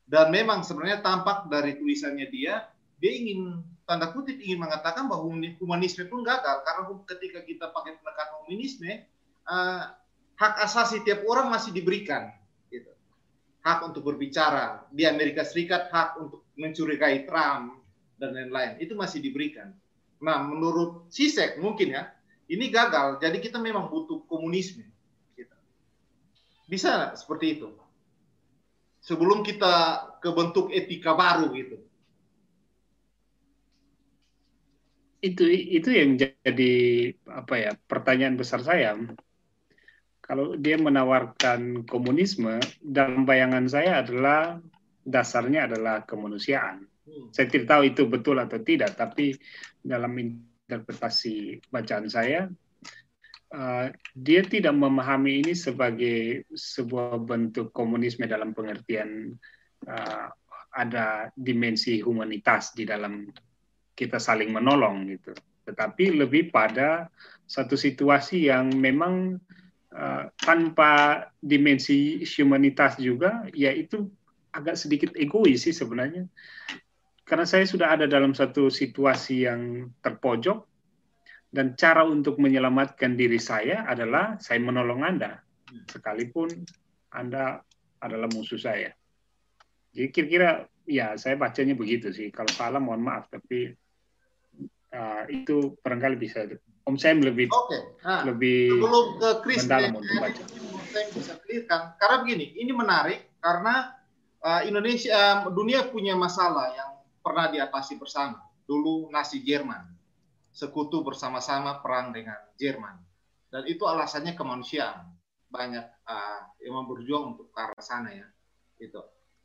Dan memang sebenarnya tampak dari tulisannya dia, dia ingin tanda kutip ingin mengatakan bahwa humanisme pun gagal karena ketika kita pakai pendekatan humanisme, uh, hak asasi tiap orang masih diberikan. Gitu. Hak untuk berbicara di Amerika Serikat, hak untuk mencurigai Trump dan lain-lain itu masih diberikan. Nah, menurut Sisek mungkin ya, ini gagal. Jadi kita memang butuh komunisme. Gitu. Bisa seperti itu. Sebelum kita ke bentuk etika baru gitu. Itu itu yang jadi apa ya pertanyaan besar saya. Kalau dia menawarkan komunisme, dalam bayangan saya adalah dasarnya adalah kemanusiaan. Hmm. Saya tidak tahu itu betul atau tidak, tapi dalam interpretasi bacaan saya, uh, dia tidak memahami ini sebagai sebuah bentuk komunisme dalam pengertian uh, ada dimensi humanitas di dalam kita saling menolong gitu. Tetapi lebih pada satu situasi yang memang uh, tanpa dimensi humanitas juga, yaitu agak sedikit egois sih sebenarnya karena saya sudah ada dalam satu situasi yang terpojok dan cara untuk menyelamatkan diri saya adalah saya menolong Anda sekalipun Anda adalah musuh saya. Jadi kira-kira ya saya bacanya begitu sih. Kalau salah mohon maaf tapi uh, itu barangkali bisa Om Sam lebih okay. nah, lebih sebelum ke Chris mendalam untuk baca. Saya bisa clearkan karena begini, ini menarik karena uh, Indonesia uh, dunia punya masalah yang pernah diatasi bersama. Dulu Nazi Jerman, sekutu bersama-sama perang dengan Jerman. Dan itu alasannya kemanusiaan. Banyak uh, yang berjuang untuk ke arah sana ya. Itu.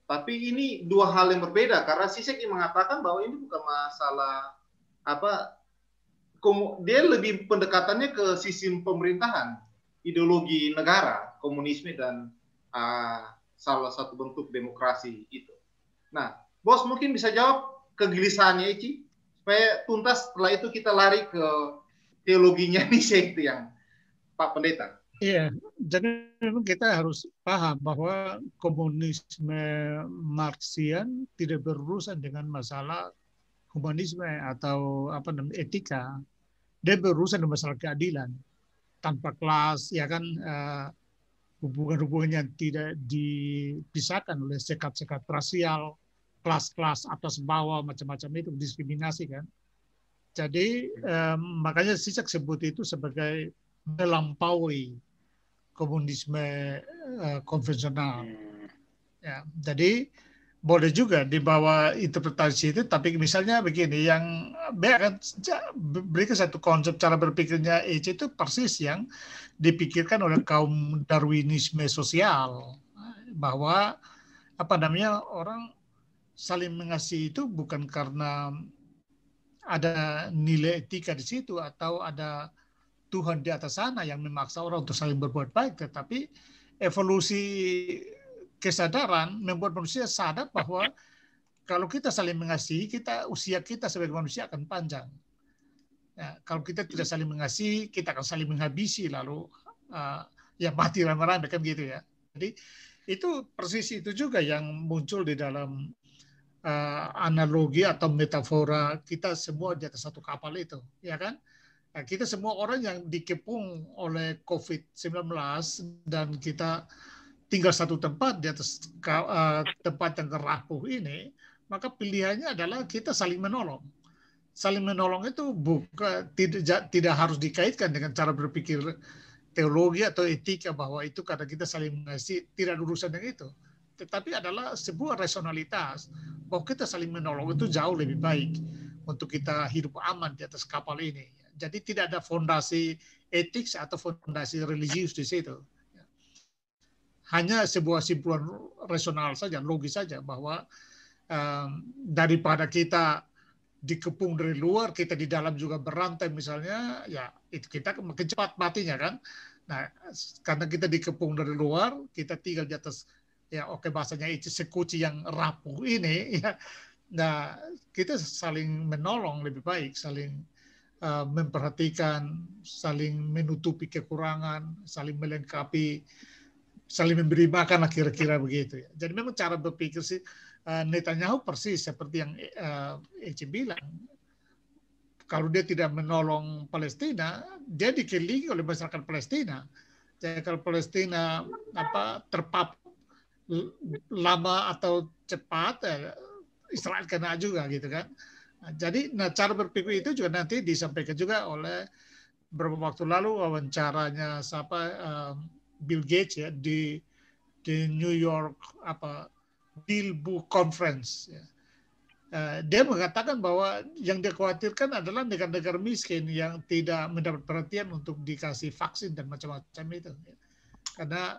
Tapi ini dua hal yang berbeda karena Sisek mengatakan bahwa ini bukan masalah apa dia lebih pendekatannya ke sistem pemerintahan, ideologi negara, komunisme dan uh, salah satu bentuk demokrasi itu. Nah, Bos mungkin bisa jawab kegelisahannya Ici supaya tuntas setelah itu kita lari ke teologinya Nietzsche itu yang Pak Pendeta. Iya, jadi memang kita harus paham bahwa komunisme Marxian tidak berurusan dengan masalah humanisme atau apa namanya etika. Dia berurusan dengan masalah keadilan tanpa kelas, ya kan uh, hubungan-hubungan yang tidak dipisahkan oleh sekat-sekat rasial, kelas-kelas atas bawah macam-macam itu diskriminasi kan. Jadi um, makanya Sisek sebut itu sebagai melampaui komunisme uh, konvensional. Hmm. Ya, jadi boleh juga dibawa interpretasi itu, tapi misalnya begini, yang B akan berikan satu konsep cara berpikirnya EC itu persis yang dipikirkan oleh kaum Darwinisme sosial, bahwa apa namanya orang saling mengasihi itu bukan karena ada nilai etika di situ atau ada Tuhan di atas sana yang memaksa orang untuk saling berbuat baik, tetapi evolusi kesadaran membuat manusia sadar bahwa kalau kita saling mengasihi, kita usia kita sebagai manusia akan panjang. Ya, kalau kita tidak saling mengasihi, kita akan saling menghabisi lalu uh, ya mati rame-rame kan gitu ya. Jadi itu persis itu juga yang muncul di dalam uh, analogi atau metafora kita semua di atas satu kapal itu, ya kan? Nah, kita semua orang yang dikepung oleh COVID-19 dan kita tinggal satu tempat di atas uh, tempat yang kerapuh ini, maka pilihannya adalah kita saling menolong. Saling menolong itu bukan tidak tidak harus dikaitkan dengan cara berpikir teologi atau etika bahwa itu karena kita saling mengasihi tidak urusan dengan itu tetapi adalah sebuah rasionalitas bahwa kita saling menolong itu jauh lebih baik. untuk kita hidup aman di atas kapal ini. Jadi tidak ada fondasi etik atau fondasi religius di situ. Hanya sebuah simpulan rasional saja, logis saja bahwa um, daripada kita dikepung dari luar, kita di dalam juga berantai misalnya, ya itu kita makin cepat matinya kan. Nah, karena kita dikepung dari luar, kita tinggal di atas ya oke bahasanya sekuci yang rapuh ini ya. Nah, kita saling menolong lebih baik, saling uh, memperhatikan, saling menutupi kekurangan, saling melengkapi, saling memberi makan kira-kira begitu ya. Jadi memang cara berpikir sih uh, Netanyahu persis seperti yang uh, Eci bilang kalau dia tidak menolong Palestina, dia dikelilingi oleh masyarakat Palestina. Jadi kalau Palestina apa terpap lama atau cepat, eh, Israel kena juga gitu kan. Jadi nah cara berpikir itu juga nanti disampaikan juga oleh beberapa waktu lalu wawancaranya siapa um, Bill Gates ya di di New York apa Bill Book Conference ya Eh, dia mengatakan bahwa yang dia khawatirkan adalah negara-negara miskin yang tidak mendapat perhatian untuk dikasih vaksin dan macam-macam itu. Karena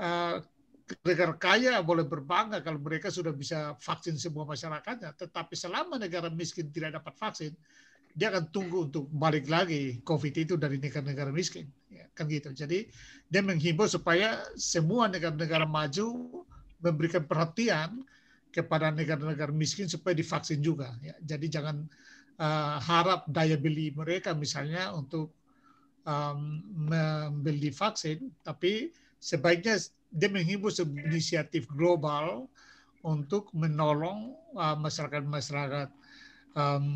uh, negara kaya boleh berbangga kalau mereka sudah bisa vaksin semua masyarakatnya, tetapi selama negara miskin tidak dapat vaksin, dia akan tunggu untuk balik lagi COVID itu dari negara-negara miskin, ya, kan gitu. Jadi dia menghimbau supaya semua negara-negara maju memberikan perhatian kepada negara-negara miskin supaya divaksin juga. Ya. Jadi jangan uh, harap daya beli mereka misalnya untuk um, membeli vaksin, tapi sebaiknya dia menghimbau inisiatif global untuk menolong uh, masyarakat-masyarakat um,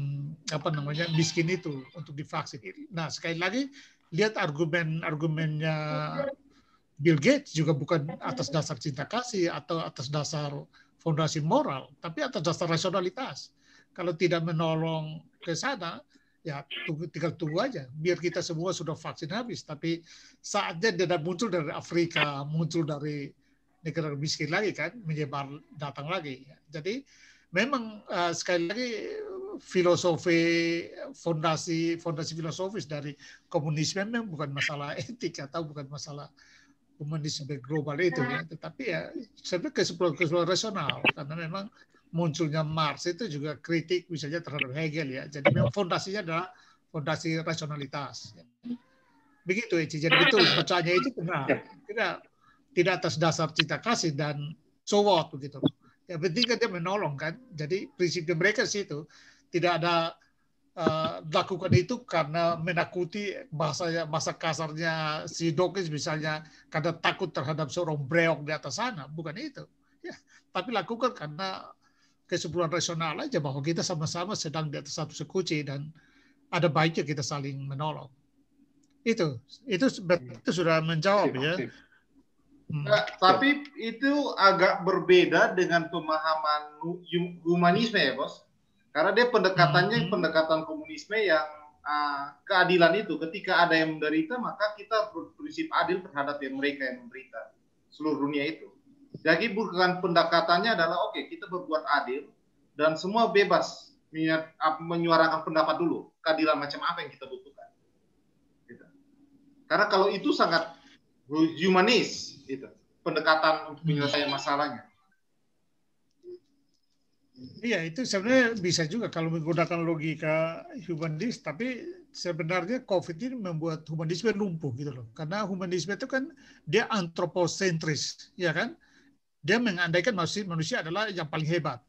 apa namanya miskin itu untuk divaksin. Nah sekali lagi lihat argumen-argumennya Bill Gates juga bukan atas dasar cinta kasih atau atas dasar fondasi moral, tapi atas dasar rasionalitas. Kalau tidak menolong ke sana, ya tunggu, tinggal tunggu aja. Biar kita semua sudah vaksin habis. Tapi saatnya dia muncul dari Afrika, muncul dari negara miskin lagi kan, menyebar datang lagi. Jadi memang uh, sekali lagi filosofi fondasi fondasi filosofis dari komunisme memang bukan masalah etik atau bukan masalah humanisme global itu ya, tetapi ya sebenarnya kesimpulan-kesimpulan rasional karena memang munculnya Marx itu juga kritik misalnya terhadap Hegel ya. Jadi memang fondasinya adalah fondasi rasionalitas. Ya. Begitu ya, jadi betul bacanya itu benar. Ya. Tidak tidak atas dasar cinta kasih dan so what begitu. Ya penting kan dia menolong kan. Jadi prinsipnya mereka sih itu tidak ada uh, lakukan itu karena menakuti bahasa bahasa kasarnya si Dawkins misalnya karena takut terhadap seorang breok di atas sana bukan itu ya tapi lakukan karena kesimpulan rasional aja bahwa kita sama-sama sedang di atas satu sekuci dan ada baiknya kita saling menolong itu itu itu sudah menjawab ya Hmm. Nah, tapi itu agak berbeda dengan pemahaman humanisme ya, Bos. Karena dia pendekatannya hmm. pendekatan komunisme yang uh, keadilan itu. Ketika ada yang menderita, maka kita berprinsip adil terhadap yang mereka yang menderita. Seluruh dunia itu. Jadi bukan pendekatannya adalah oke okay, kita berbuat adil dan semua bebas menyuarakan pendapat dulu. Keadilan macam apa yang kita butuhkan. Gitu. Karena kalau itu sangat humanis, gitu. pendekatan untuk menyelesaikan masalahnya. Iya, itu sebenarnya bisa juga kalau menggunakan logika humanis, tapi sebenarnya COVID ini membuat humanisme lumpuh gitu loh. Karena humanisme itu kan dia antroposentris, ya kan? Dia mengandaikan manusia, manusia adalah yang paling hebat.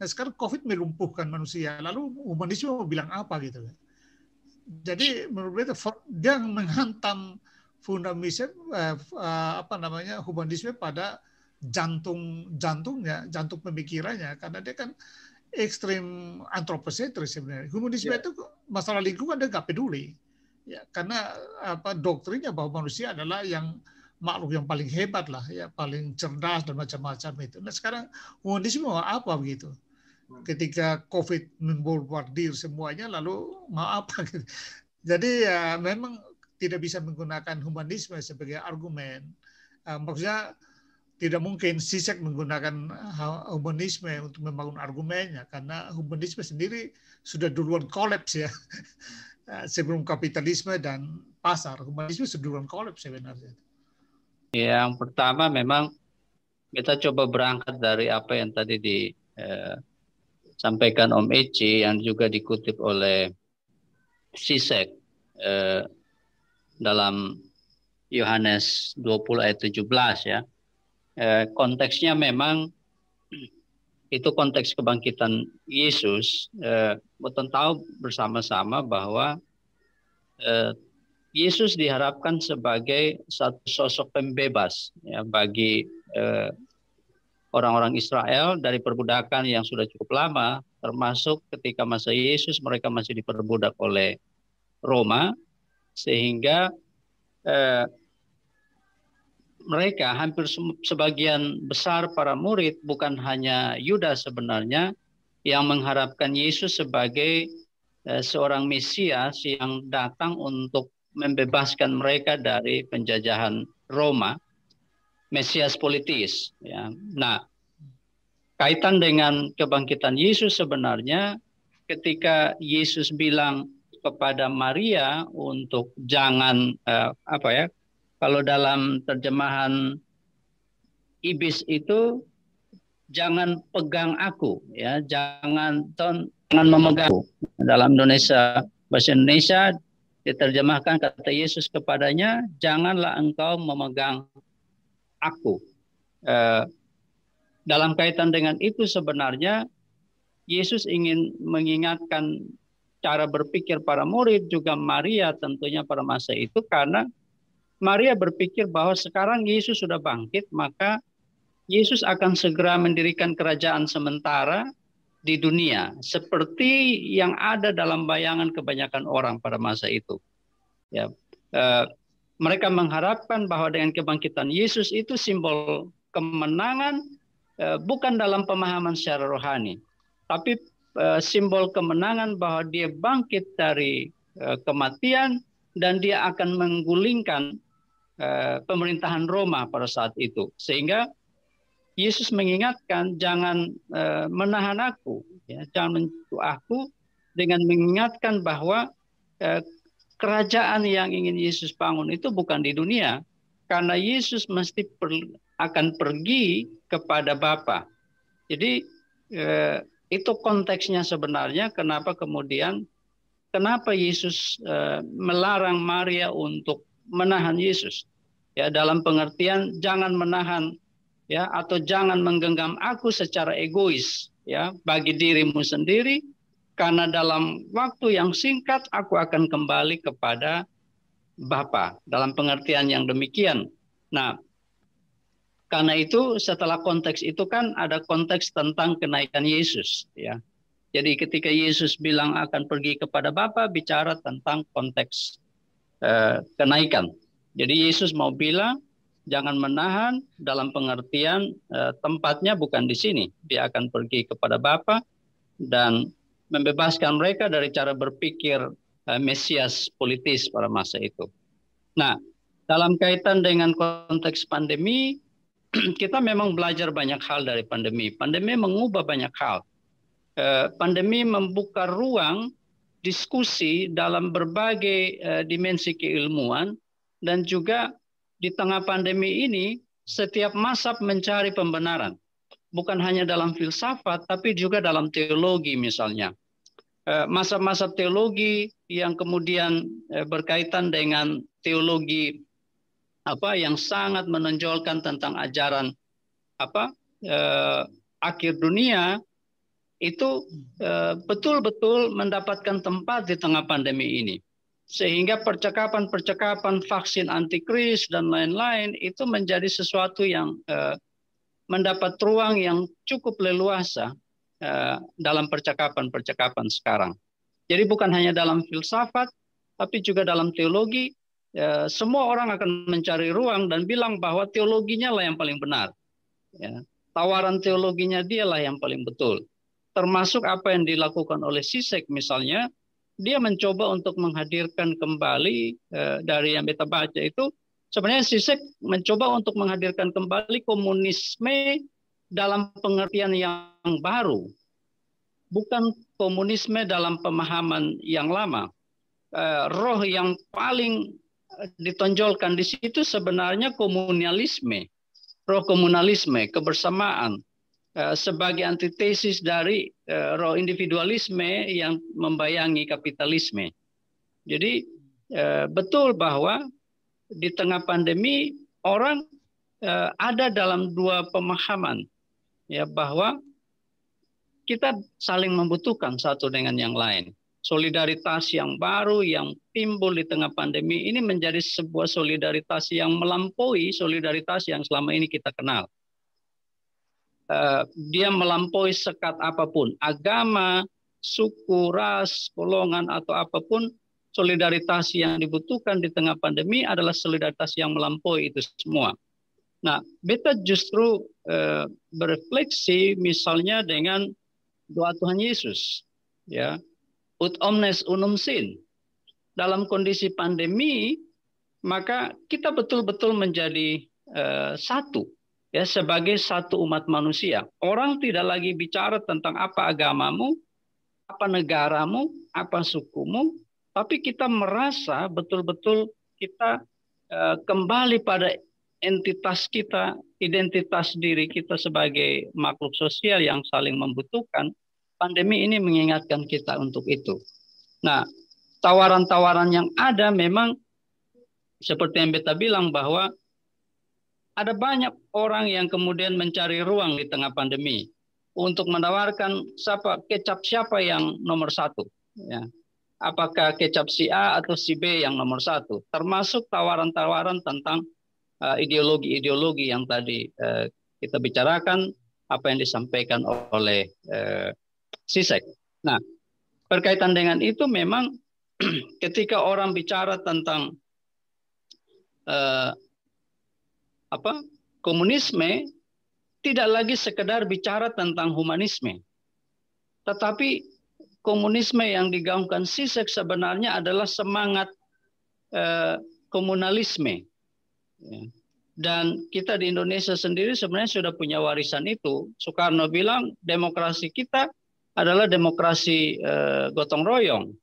Nah sekarang COVID melumpuhkan manusia, lalu humanisme mau bilang apa gitu kan? Jadi menurut saya dia menghantam fundamisme eh, apa namanya humanisme pada jantung jantungnya, jantung pemikirannya karena dia kan ekstrim antroposentris sebenarnya. Humanisme yeah. itu masalah lingkungan dia nggak peduli. Ya, karena apa doktrinnya bahwa manusia adalah yang makhluk yang paling hebat lah, ya paling cerdas dan macam-macam itu. Nah sekarang humanisme mau apa begitu? Hmm. Ketika COVID membombardir semuanya, lalu mau apa? Gitu. Jadi ya memang tidak bisa menggunakan humanisme sebagai argumen. Uh, maksudnya tidak mungkin Sisek menggunakan humanisme untuk membangun argumennya karena humanisme sendiri sudah duluan kolaps ya sebelum kapitalisme dan pasar humanisme sudah duluan kolaps sebenarnya. Yang pertama memang kita coba berangkat dari apa yang tadi disampaikan eh, Om Eci yang juga dikutip oleh Sisek eh, dalam Yohanes 20 ayat 17 ya. Eh, konteksnya memang itu konteks kebangkitan Yesus, eh, tahu bersama-sama bahwa Yesus diharapkan sebagai satu sosok pembebas ya, bagi eh, orang-orang Israel dari perbudakan yang sudah cukup lama, termasuk ketika masa Yesus mereka masih diperbudak oleh Roma, sehingga eh, mereka hampir sebagian besar para murid bukan hanya Yudas sebenarnya yang mengharapkan Yesus sebagai eh, seorang Mesias yang datang untuk membebaskan mereka dari penjajahan Roma, Mesias politis. Ya. Nah, kaitan dengan kebangkitan Yesus sebenarnya ketika Yesus bilang kepada Maria untuk jangan eh, apa ya kalau dalam terjemahan ibis itu jangan pegang aku ya, jangan ton, jangan memegang aku. Dalam Indonesia bahasa Indonesia diterjemahkan kata Yesus kepadanya, janganlah engkau memegang aku. Eh, dalam kaitan dengan itu sebenarnya Yesus ingin mengingatkan cara berpikir para murid juga Maria tentunya pada masa itu karena Maria berpikir bahwa sekarang Yesus sudah bangkit, maka Yesus akan segera mendirikan kerajaan sementara di dunia, seperti yang ada dalam bayangan kebanyakan orang pada masa itu. Ya, eh, mereka mengharapkan bahwa dengan kebangkitan Yesus itu simbol kemenangan, eh, bukan dalam pemahaman secara rohani, tapi eh, simbol kemenangan bahwa Dia bangkit dari eh, kematian dan Dia akan menggulingkan Eh, pemerintahan Roma pada saat itu. Sehingga Yesus mengingatkan jangan uh, menahan aku, ya, jangan menyentuh aku dengan mengingatkan bahwa uh, kerajaan yang ingin Yesus bangun itu bukan di dunia, karena Yesus mesti per, akan pergi kepada Bapa. Jadi uh, itu konteksnya sebenarnya kenapa kemudian kenapa Yesus melarang Maria untuk menahan Yesus. Ya, dalam pengertian jangan menahan ya atau jangan menggenggam aku secara egois ya bagi dirimu sendiri karena dalam waktu yang singkat aku akan kembali kepada Bapa dalam pengertian yang demikian. Nah, karena itu setelah konteks itu kan ada konteks tentang kenaikan Yesus ya. Jadi ketika Yesus bilang akan pergi kepada Bapa bicara tentang konteks Eh, kenaikan. Jadi Yesus mau bilang jangan menahan dalam pengertian eh, tempatnya bukan di sini. Dia akan pergi kepada Bapa dan membebaskan mereka dari cara berpikir eh, Mesias politis pada masa itu. Nah, dalam kaitan dengan konteks pandemi, kita memang belajar banyak hal dari pandemi. Pandemi mengubah banyak hal. Eh, pandemi membuka ruang diskusi dalam berbagai uh, dimensi keilmuan dan juga di tengah pandemi ini setiap mazhab mencari pembenaran bukan hanya dalam filsafat tapi juga dalam teologi misalnya uh, mazhab-mazhab teologi yang kemudian uh, berkaitan dengan teologi apa yang sangat menonjolkan tentang ajaran apa uh, akhir dunia itu eh, betul-betul mendapatkan tempat di tengah pandemi ini. Sehingga percakapan-percakapan vaksin antikris dan lain-lain itu menjadi sesuatu yang uh, mendapat ruang yang cukup leluasa uh, dalam percakapan-percakapan sekarang. Jadi bukan hanya dalam filsafat, tapi juga dalam teologi, uh, semua orang akan mencari ruang dan bilang bahwa teologinya lah yang paling benar. Ya. Tawaran teologinya dialah yang paling betul termasuk apa yang dilakukan oleh Sisek misalnya, dia mencoba untuk menghadirkan kembali eh, dari yang kita baca itu sebenarnya Sisek mencoba untuk menghadirkan kembali komunisme dalam pengertian yang baru, bukan komunisme dalam pemahaman yang lama. Eh, roh yang paling ditonjolkan di situ sebenarnya komunalisme, roh komunalisme, kebersamaan eh, sebagai antitesis dari eh, roh individualisme yang membayangi kapitalisme. Jadi betul bahwa di tengah pandemi orang ada dalam dua pemahaman ya bahwa kita saling membutuhkan satu dengan yang lain. Solidaritas yang baru yang timbul di tengah pandemi ini menjadi sebuah solidaritas yang melampaui solidaritas yang selama ini kita kenal. Uh, dia melampaui sekat apa pun, agama, suku, ras, golongan atau apa pun, solidaritas yang dibutuhkan di tengah pandemi adalah solidaritas yang melampaui itu semua. Nah, beta justru uh, berefleksi misalnya dengan doa Tuhan Yesus, ya, ut omnes unum sin. Dalam kondisi pandemi, maka kita betul-betul menjadi uh, satu, ya, sebagai satu umat manusia. Orang tidak lagi bicara tentang apa agamamu, apa negaramu, apa sukumu, tapi kita merasa betul-betul kita uh, kembali pada entitas kita, identitas diri kita sebagai makhluk sosial yang saling membutuhkan, pandemi ini mengingatkan kita untuk itu. Nah, tawaran-tawaran yang ada memang seperti yang Beta bilang bahwa ada banyak orang yang kemudian mencari ruang di tengah pandemi untuk menawarkan siapa kecap siapa yang nomor satu. Ya. Apakah kecap si A atau si B yang nomor satu? Termasuk tawaran-tawaran tentang Eh, ideologi-ideologi yang tadi uh, kita bicarakan, apa yang disampaikan oleh uh, Sisek. Nah, berkaitan dengan itu memang ketika orang bicara tentang uh, apa komunisme, tidak lagi sekedar bicara tentang humanisme, tetapi komunisme yang digaungkan Sisek sebenarnya adalah semangat uh, komunalisme Ya. Dan kita di Indonesia sendiri sebenarnya sudah punya warisan itu. Soekarno bilang demokrasi kita adalah demokrasi eh, gotong royong.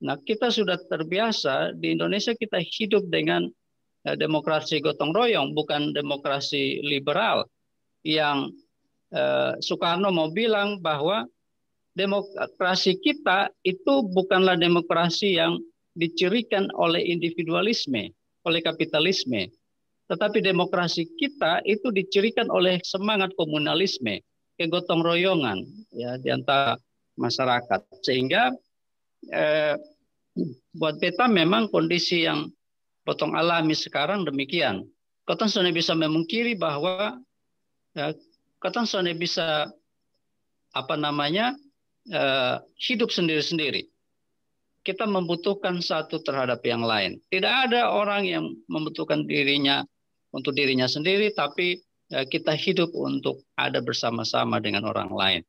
Nah, kita sudah terbiasa di Indonesia kita hidup dengan eh, demokrasi gotong royong, bukan demokrasi liberal yang eh, Soekarno mau bilang bahwa demokrasi kita itu bukanlah demokrasi yang dicirikan oleh individualisme, oleh kapitalisme, tetapi demokrasi kita itu dicirikan oleh semangat komunalisme, kegotong royongan ya di antara masyarakat. Sehingga eh, buat beta memang kondisi yang potong alami sekarang demikian. Kota sudah bisa memungkiri bahwa ya, kota sudah bisa apa namanya eh, hidup sendiri-sendiri. Kita membutuhkan satu terhadap yang lain. Tidak ada orang yang membutuhkan dirinya untuk dirinya sendiri, tapi ya, kita hidup untuk ada bersama-sama dengan orang lain.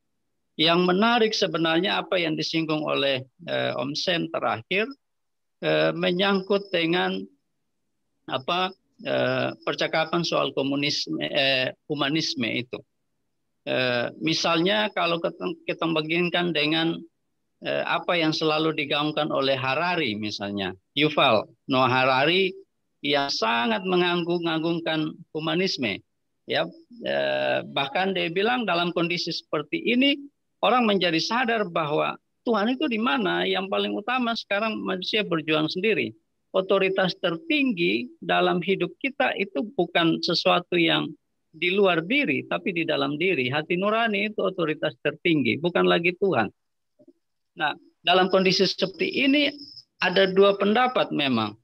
Yang menarik sebenarnya apa yang disinggung oleh eh, Om Sen terakhir eh, menyangkut dengan apa eh, percakapan soal komunisme eh, humanisme itu. Eh, misalnya kalau kita, bandingkan dengan eh, apa yang selalu digaungkan oleh Harari misalnya, Yuval Noah Harari yang sangat menganggung-anggungkan humanisme. Ya, eh, bahkan dia bilang dalam kondisi seperti ini orang menjadi sadar bahwa Tuhan itu di mana yang paling utama sekarang manusia berjuang sendiri. Otoritas tertinggi dalam hidup kita itu bukan sesuatu yang di luar diri, tapi di dalam diri. Hati nurani itu otoritas tertinggi, bukan lagi Tuhan. Nah, dalam kondisi seperti ini ada dua pendapat memang.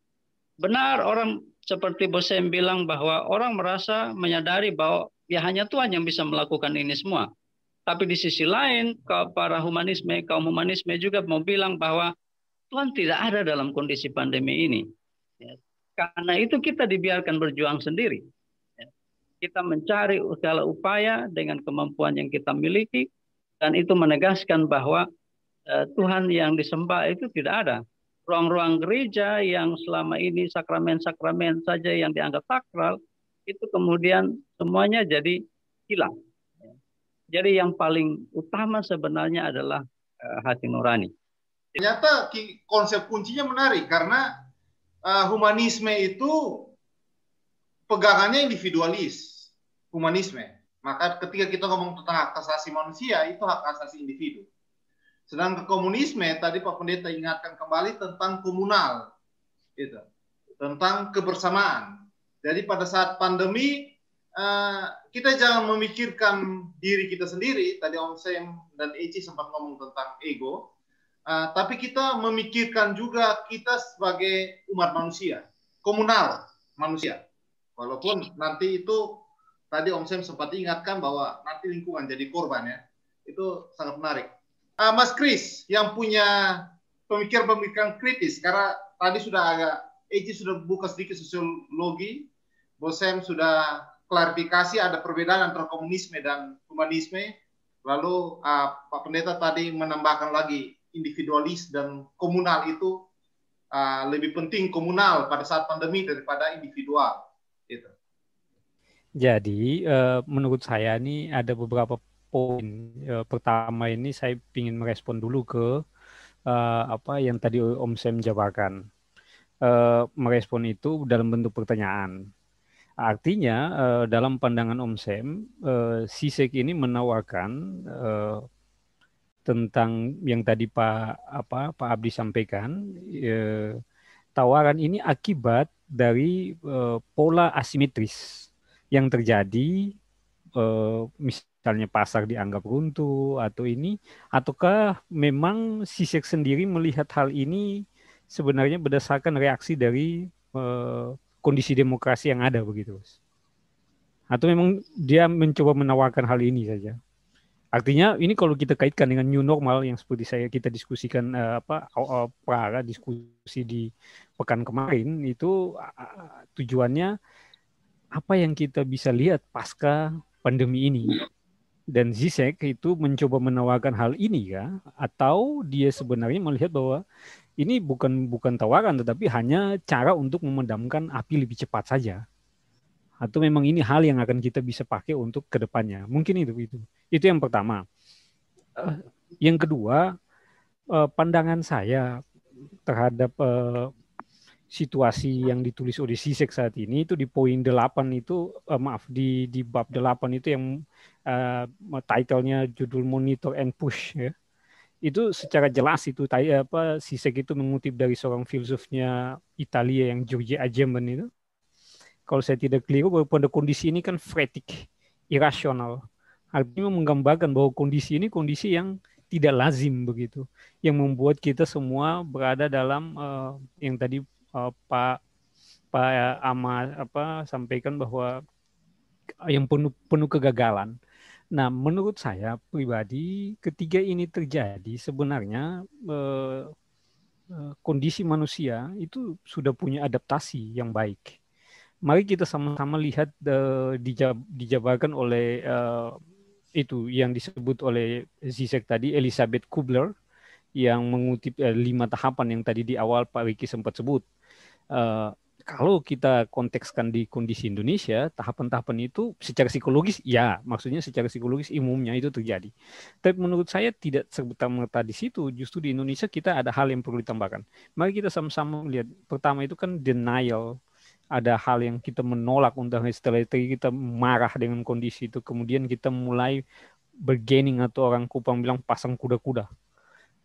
Benar orang seperti Bosem bilang bahwa orang merasa menyadari bahwa ya hanya Tuhan yang bisa melakukan ini semua. Tapi di sisi lain, para humanisme, kaum humanisme juga mau bilang bahwa Tuhan tidak ada dalam kondisi pandemi ini. Ya. Karena itu kita dibiarkan berjuang sendiri. Ya. Kita mencari segala upaya dengan kemampuan yang kita miliki, dan itu menegaskan bahwa uh, Tuhan yang disembah itu tidak ada. ruang-ruang gereja yang selama ini sakramen-sakramen saja yang dianggap sakral itu kemudian semuanya jadi hilang. Jadi yang paling utama sebenarnya adalah uh, hati nurani. Ternyata konsep kuncinya menarik karena uh, humanisme itu pegangannya individualis, humanisme. Maka ketika kita ngomong tentang hak asasi manusia itu hak asasi individu. Sedangkan komunisme tadi Pak Pendeta ingatkan kembali tentang komunal, gitu, tentang kebersamaan. Jadi pada saat pandemi uh, kita jangan memikirkan diri kita sendiri. Tadi Om Sem dan Eci sempat ngomong tentang ego, uh, tapi kita memikirkan juga kita sebagai umat manusia, komunal manusia. Walaupun nanti itu tadi Om Sem sempat ingatkan bahwa nanti lingkungan jadi korban ya, itu sangat menarik uh, Mas Kris yang punya pemikiran-pemikiran kritis karena tadi sudah agak Eji sudah buka sedikit sosiologi, Bosem sudah klarifikasi ada perbedaan antara komunisme dan humanisme. Lalu uh, Pak Pendeta tadi menambahkan lagi individualis dan komunal itu uh, lebih penting komunal pada saat pandemi daripada individual. Gitu. Jadi uh, menurut saya ini ada beberapa poin. Uh, pertama ini saya ingin merespon dulu ke uh, apa yang tadi Om Sam jabarkan. Uh, merespon itu dalam bentuk pertanyaan. Artinya uh, dalam pandangan Om Sam, uh, Sisek ini menawarkan uh, tentang yang tadi Pak apa Pak Abdi sampaikan, uh, tawaran ini akibat dari uh, pola asimetris yang terjadi uh, misalnya pasar dianggap runtuh atau ini ataukah memang Sisek sendiri melihat hal ini sebenarnya berdasarkan reaksi dari uh, kondisi demokrasi yang ada begitu atau memang dia mencoba menawarkan hal ini saja artinya ini kalau kita kaitkan dengan new normal yang seperti saya kita diskusikan uh, apa uh, pra diskusi di pekan kemarin itu uh, tujuannya apa yang kita bisa lihat pasca pandemi ini? Dan Zizek itu mencoba menawarkan hal ini ya atau dia sebenarnya melihat bahwa ini bukan bukan tawaran tetapi hanya cara untuk memendamkan api lebih cepat saja. Atau memang ini hal yang akan kita bisa pakai untuk ke depannya mungkin itu itu itu yang pertama yang kedua uh, pandangan saya terhadap uh, situasi yang ditulis oleh Sisek saat ini itu di poin 8 itu uh, maaf di di bab 8 itu yang uh, titlenya judul monitor and push ya. Itu secara jelas itu apa Sisek itu mengutip dari seorang filsufnya Italia yang Giorgio Agamben itu. Kalau saya tidak keliru pada kondisi ini kan frenetic, irasional. Artinya menggambarkan bahwa kondisi ini kondisi yang tidak lazim begitu, yang membuat kita semua berada dalam uh, yang tadi uh, Pak Pak Ama apa sampaikan bahwa yang penuh penuh kegagalan. Nah, menurut saya pribadi, ketika ini terjadi, sebenarnya eh, eh, kondisi manusia itu sudah punya adaptasi yang baik. Mari kita sama-sama lihat eh, dijab, dijabarkan oleh eh, itu yang disebut oleh Zizek tadi, Elizabeth Kubler, yang mengutip eh, lima tahapan yang tadi di awal Pak Riki sempat sebut uh, kalau kita kontekskan di kondisi Indonesia, tahapan-tahapan itu secara psikologis, ya, maksudnya secara psikologis umumnya itu terjadi. Tapi menurut saya tidak serta-merta di situ. Justru di Indonesia kita ada hal yang perlu ditambahkan. Mari kita sama-sama melihat. Pertama itu kan denial. Ada hal yang kita menolak untuk setelah itu kita marah dengan kondisi itu. Kemudian kita mulai bergaining atau orang Kupang bilang pasang kuda-kuda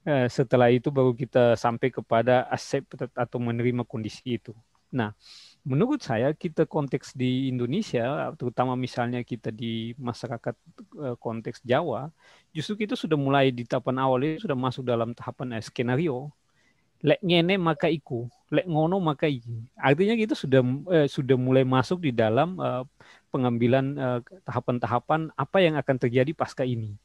Eh, setelah itu baru kita sampai kepada accept atau menerima kondisi itu. Nah, menurut saya kita konteks di Indonesia, terutama misalnya kita di masyarakat eh, konteks Jawa, justru kita sudah mulai di tahapan awal itu sudah masuk dalam tahapan skenario. Lek ngene maka iku, lek ngono maka iki. Artinya kita sudah eh, sudah mulai masuk di dalam eh, pengambilan tahapan-tahapan eh, apa yang akan terjadi pasca ini.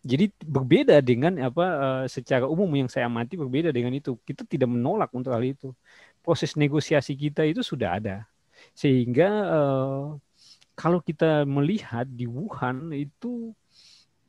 Jadi berbeda dengan apa uh, secara umum yang saya amati berbeda dengan itu. Kita tidak menolak untuk hal itu. Proses negosiasi kita itu sudah ada. Sehingga uh, kalau kita melihat di Wuhan itu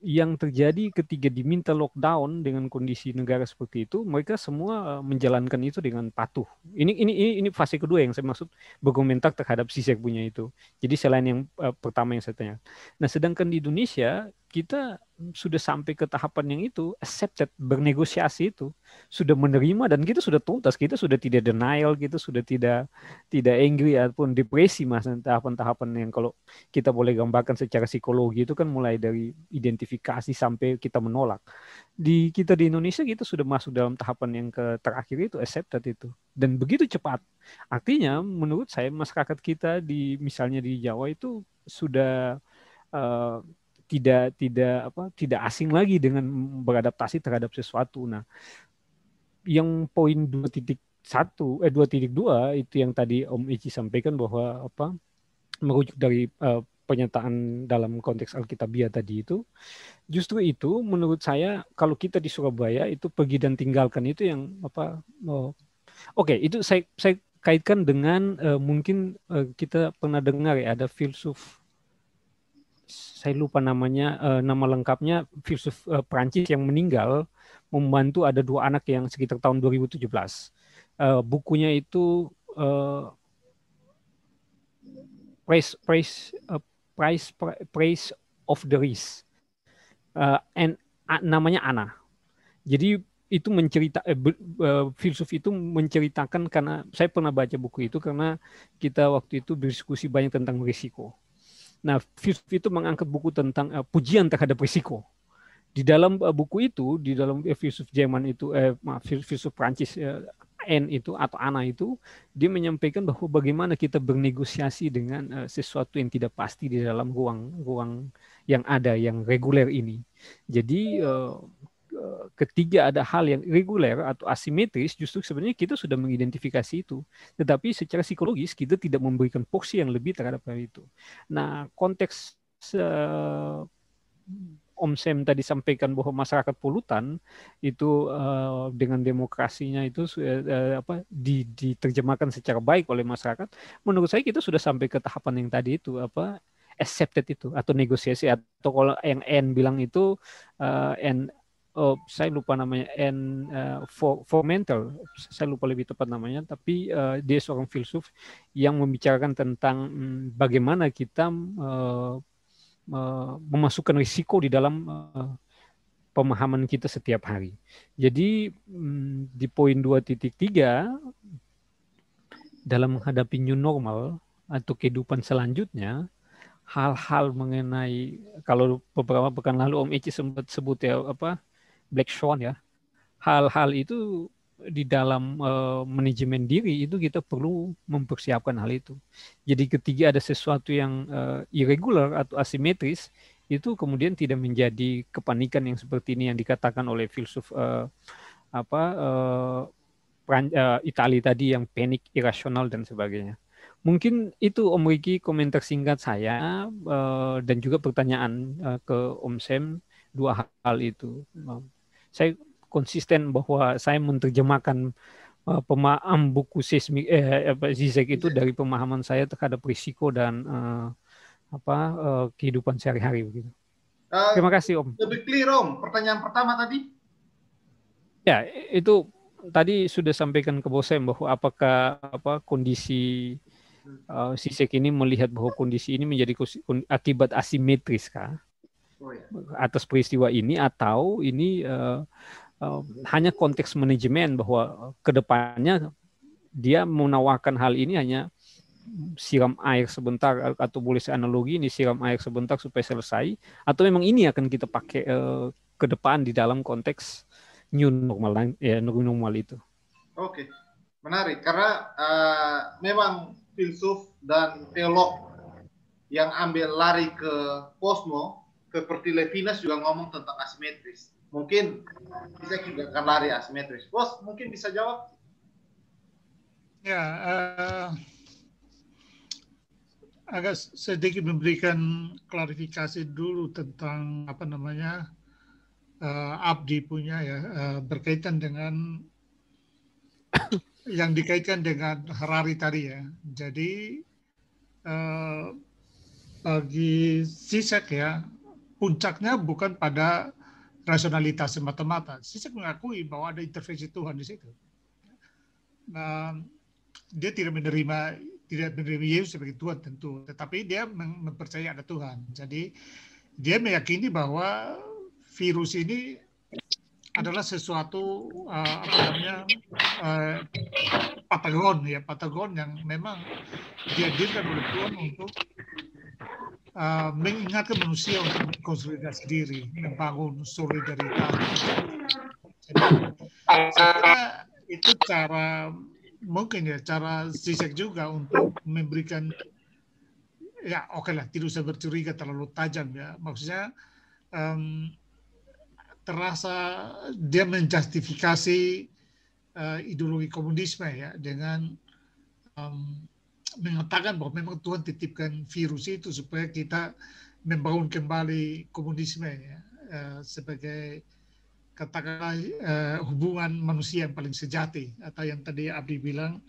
yang terjadi ketika diminta lockdown dengan kondisi negara seperti itu, mereka semua eh, menjalankan itu dengan patuh. Ini ini ini, ini fase kedua yang saya maksud berkomentar terhadap sisek punya itu. Jadi selain yang uh, pertama yang saya tanya. Nah, sedangkan di Indonesia kita sudah sampai ke tahapan yang itu accepted bernegosiasi itu sudah menerima dan kita sudah tuntas kita sudah tidak denial kita sudah tidak tidak angry ataupun depresi mas tahapan-tahapan yang kalau kita boleh gambarkan secara psikologi itu kan mulai dari identifikasi sampai kita menolak. Di kita di Indonesia kita sudah masuk dalam tahapan yang ke terakhir itu accepted itu. Dan begitu cepat. Artinya menurut saya masyarakat kita di misalnya di Jawa itu sudah uh, tidak tidak apa tidak asing lagi dengan beradaptasi terhadap sesuatu. Nah, yang poin dua titik satu eh dua titik dua itu yang tadi Om Ici sampaikan bahwa apa merujuk dari uh, pernyataan dalam konteks Alkitabiah tadi itu justru itu menurut saya kalau kita di Surabaya itu pergi dan tinggalkan itu yang apa oh, oke okay, itu saya saya kaitkan dengan uh, mungkin uh, kita pernah dengar ya ada filsuf saya lupa namanya uh, nama lengkapnya filsuf uh, Prancis yang meninggal membantu ada dua anak yang sekitar tahun 2017. Uh, eh, bukunya itu uh, Praise Praise uh, Price Praise of the Risk. Uh, and uh, namanya Ana. Jadi itu mencerita eh, uh, filsuf itu menceritakan karena saya pernah baca buku itu karena kita waktu itu berdiskusi banyak tentang risiko Nah, filsuf itu mengangkat buku tentang uh, pujian terhadap risiko. Di dalam uh, buku itu, di dalam uh, filsuf Jerman itu, eh, maaf, filsuf Prancis uh, N itu atau Ana itu, dia menyampaikan bahwa bagaimana kita bernegosiasi dengan uh, sesuatu yang tidak pasti di dalam ruang-ruang yang ada, yang reguler ini. Jadi uh, ketiga ada hal yang reguler atau asimetris, justru sebenarnya kita sudah mengidentifikasi itu. Tetapi secara psikologis kita tidak memberikan porsi yang lebih terhadap hal itu. Nah, konteks uh, Om Sem tadi sampaikan bahwa masyarakat polutan itu uh, dengan demokrasinya itu uh, apa di, diterjemahkan secara baik oleh masyarakat. Menurut saya kita sudah sampai ke tahapan yang tadi itu apa accepted itu atau negosiasi atau kalau yang N bilang itu uh, N oh, saya lupa namanya N uh, for, mental saya lupa lebih tepat namanya tapi uh, dia seorang filsuf yang membicarakan tentang um, bagaimana kita uh, uh, memasukkan risiko di dalam uh, pemahaman kita setiap hari. Jadi um, di poin 2.3 dalam menghadapi new normal atau kehidupan selanjutnya hal-hal mengenai kalau beberapa pekan lalu Om Eci sempat sebut ya apa black swan ya. Hal-hal itu di dalam uh, manajemen diri itu kita perlu mempersiapkan hal itu. Jadi ketika ada sesuatu yang uh, irregular atau asimetris itu kemudian tidak menjadi kepanikan yang seperti ini yang dikatakan oleh filsuf uh, apa uh, uh, Itali tadi yang panik irasional dan sebagainya. Mungkin itu Om Riki komentar singkat saya uh, dan juga pertanyaan uh, ke Om Sem dua hal itu saya konsisten bahwa saya menerjemahkan uh, pemahaman buku seismik eh apa Zizek itu dari pemahaman saya terhadap risiko dan uh, apa uh, kehidupan sehari-hari begitu. Uh, Terima kasih Om. Lebih clear Om. Pertanyaan pertama tadi? Ya itu tadi sudah sampaikan ke Bosem bahwa apakah apa kondisi uh, Sisek ini melihat bahwa kondisi ini menjadi akibat asimetris kah? Oh, ya. atas peristiwa ini atau ini uh, uh, hanya konteks manajemen bahwa ke depannya dia menawarkan hal ini hanya siram air sebentar atau boleh saya analogi ini siram air sebentar supaya selesai atau memang ini akan kita pakai uh, ke depan di dalam konteks new normal ya new normal itu. Oke, menarik karena uh, memang filsuf dan teolog yang ambil lari ke kosmo seperti Levinas juga ngomong tentang asimetris. Mungkin bisa juga akan lari asimetris. Bos, mungkin bisa jawab? Ya, uh, agak sedikit memberikan klarifikasi dulu tentang apa namanya uh, Abdi punya ya uh, berkaitan dengan yang dikaitkan dengan Harari tadi ya. Jadi uh, bagi Sisek ya puncaknya bukan pada rasionalitas semata-mata. Sisek mengakui bahwa ada intervensi Tuhan di situ. Nah, dia tidak menerima tidak menerima Yesus sebagai Tuhan tentu, tetapi dia mempercayai ada Tuhan. Jadi dia meyakini bahwa virus ini adalah sesuatu uh, apa namanya uh, patagon ya patagon yang memang dihadirkan oleh Tuhan untuk uh, mengingatkan manusia untuk konsolidasi diri, membangun solidaritas. Jadi, itu cara mungkin ya cara Zizek juga untuk memberikan ya oke okay lah tidak usah bercuriga terlalu tajam ya maksudnya um, terasa dia menjustifikasi uh, ideologi komunisme ya dengan um, mengatakan bahwa memang Tuhan titipkan virus itu supaya kita membangun kembali komunisme ya uh, sebagai katakanlah uh, hubungan manusia yang paling sejati atau yang tadi Abdi bilang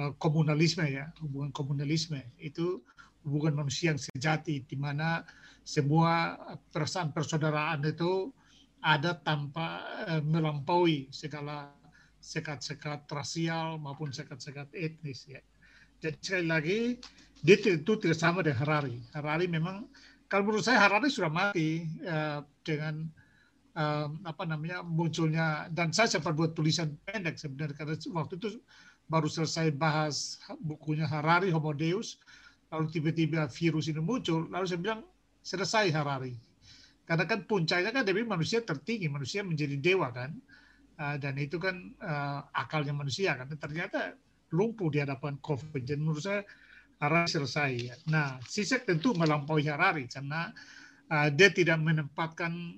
uh, komunalisme ya hubungan komunalisme itu hubungan manusia yang sejati di mana semua perasaan persaudaraan itu ada tanpa melampaui segala sekat-sekat rasial maupun sekat-sekat etnis ya. Jadi sekali lagi dia itu tidak sama dengan Harari. Harari memang kalau menurut saya Harari sudah mati uh, dengan um, apa namanya munculnya dan saya sempat buat tulisan pendek sebenarnya karena waktu itu baru selesai bahas bukunya Harari Homo Deus lalu tiba-tiba virus ini muncul lalu saya bilang selesai Harari. Karena kan puncaknya kan dari manusia tertinggi manusia menjadi dewa kan? Uh, dan itu kan uh, akalnya manusia kan? Ternyata lumpuh di hadapan COVID jadi menurut saya Harari selesai ya. Nah, Sisek tentu melampaui Harari karena uh, dia tidak menempatkan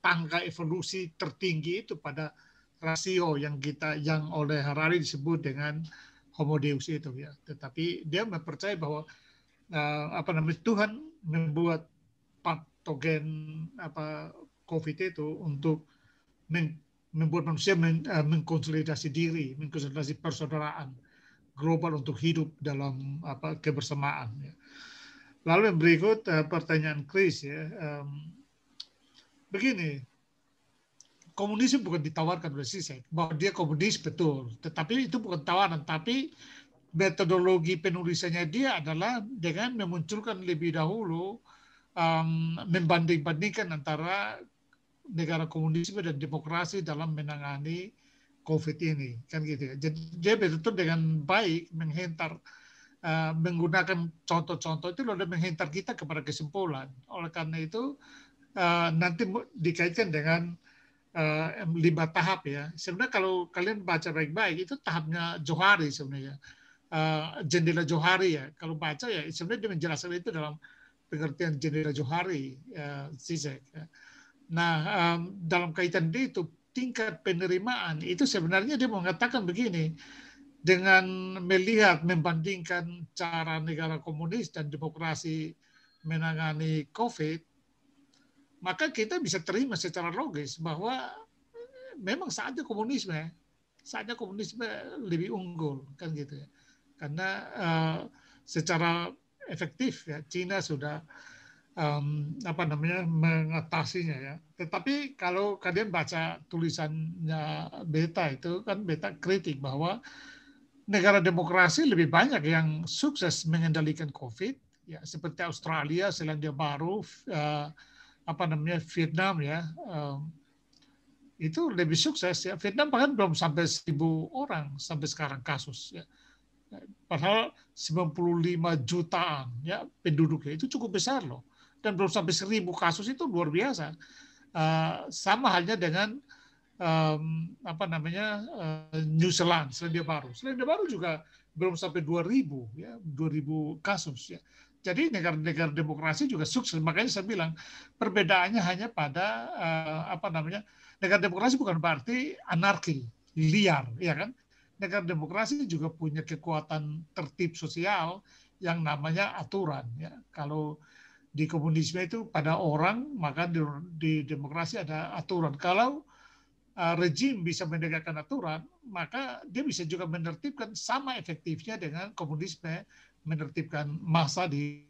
tangga evolusi tertinggi itu pada rasio yang kita yang oleh Harari disebut dengan Homo Deus itu ya. Tetapi dia mempercayai bahwa uh, apa namanya Tuhan membuat patogen apa COVID itu untuk membuat manusia uh, mengkonsolidasi diri, mengkonsolidasi persaudaraan global untuk hidup dalam apa kebersamaan. Ya. Lalu yang berikut uh, pertanyaan Chris ya. Um, begini, komunis bukan ditawarkan oleh Sisek bahwa dia komunis betul, tetapi itu bukan tawaran, tapi metodologi penulisannya dia adalah dengan memunculkan lebih dahulu um, membanding-bandingkan antara negara komunisme dan demokrasi dalam menangani COVID ini, kan gitu ya. Jadi dia betul-betul dengan baik menghentar uh, menggunakan contoh-contoh itu lalu menghentar kita kepada kesimpulan. Oleh karena itu uh, nanti dikaitkan dengan uh, lima tahap ya. Sebenarnya kalau kalian baca baik-baik itu tahapnya Johari sebenarnya. Uh, jendela Johari ya. Kalau baca ya sebenarnya dia menjelaskan itu dalam pengertian jendela Johari uh, Zizek. Ya. Nah um, dalam kaitan itu tingkat penerimaan itu sebenarnya dia mengatakan begini dengan melihat membandingkan cara negara komunis dan demokrasi menangani COVID maka kita bisa terima secara logis bahwa memang saatnya komunisme saatnya komunisme lebih unggul kan gitu ya. Karena uh, secara efektif ya Cina sudah um, apa namanya mengatasinya ya. Tetapi kalau kalian baca tulisannya Beta itu kan Beta kritik bahwa negara demokrasi lebih banyak yang sukses mengendalikan COVID ya seperti Australia Selandia Baru uh, apa namanya Vietnam ya. Um, itu lebih sukses ya. Vietnam bahkan belum sampai seribu orang sampai sekarang kasus ya. Padahal 95 jutaan ya penduduknya itu cukup besar loh dan belum sampai seribu kasus itu luar biasa uh, sama halnya dengan um, apa namanya uh, New Zealand Selandia Baru Selandia Baru juga belum sampai 2000 ya 2000 kasus ya jadi negara-negara demokrasi juga sukses. Makanya saya bilang perbedaannya hanya pada uh, apa namanya negara demokrasi bukan berarti anarki, liar, ya kan? Negara demokrasi juga punya kekuatan tertib sosial yang namanya aturan. Ya. Kalau di komunisme itu pada orang, maka di, di demokrasi ada aturan. Kalau uh, rejim bisa menegakkan aturan, maka dia bisa juga menertibkan sama efektifnya dengan komunisme menertibkan masa di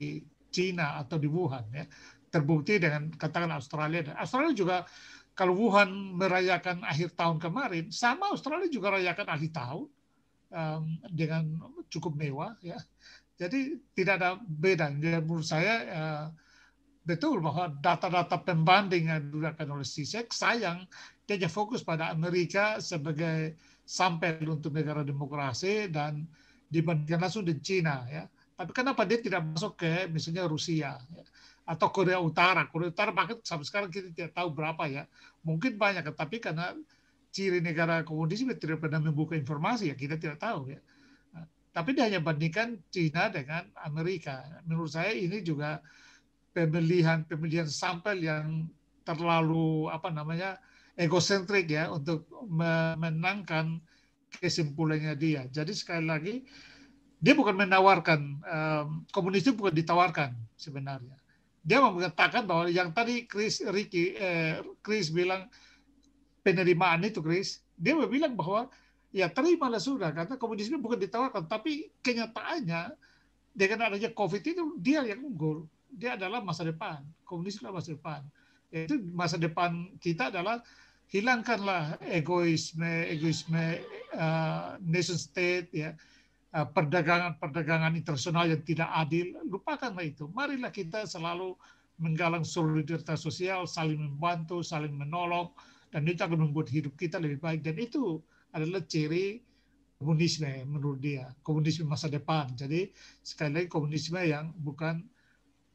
Cina atau di Wuhan ya. terbukti dengan katakan Australia dan Australia juga kalau Wuhan merayakan akhir tahun kemarin sama Australia juga rayakan akhir tahun um, dengan cukup mewah ya jadi tidak ada beda dan menurut saya uh, betul bahwa data-data pembanding yang digunakan oleh CISEC sayang dia hanya fokus pada Amerika sebagai sampel untuk negara demokrasi dan dibandingkan langsung dengan Cina ya tapi kenapa dia tidak masuk ke misalnya Rusia ya? atau Korea Utara? Korea Utara bahkan sampai sekarang kita tidak tahu berapa ya. Mungkin banyak, tapi karena ciri negara komunis tidak pernah membuka informasi ya kita tidak tahu ya. Tapi dia hanya bandingkan Cina dengan Amerika. Menurut saya ini juga pemilihan pemilihan sampel yang terlalu apa namanya egosentrik ya untuk menangkan kesimpulannya dia. Jadi sekali lagi dia bukan menawarkan um, komunis itu bukan ditawarkan sebenarnya dia mengatakan bahwa yang tadi Chris Ricky eh, Chris bilang penerimaan itu Chris dia bilang bahwa ya terimalah sudah karena komunisme bukan ditawarkan tapi kenyataannya dengan adanya COVID itu dia yang unggul. Dia adalah masa depan. Komunis adalah masa depan. Itu masa depan kita adalah hilangkanlah egoisme egoisme uh, nation state ya. Eh, internasional yang tidak adil, lupakanlah itu. Marilah kita selalu menggalang solidaritas sosial, saling membantu, saling menolong, dan itu akan membuat hidup kita lebih baik. Dan itu adalah ciri komunisme menurut dia, komunisme masa depan. Jadi sekali lagi komunisme yang bukan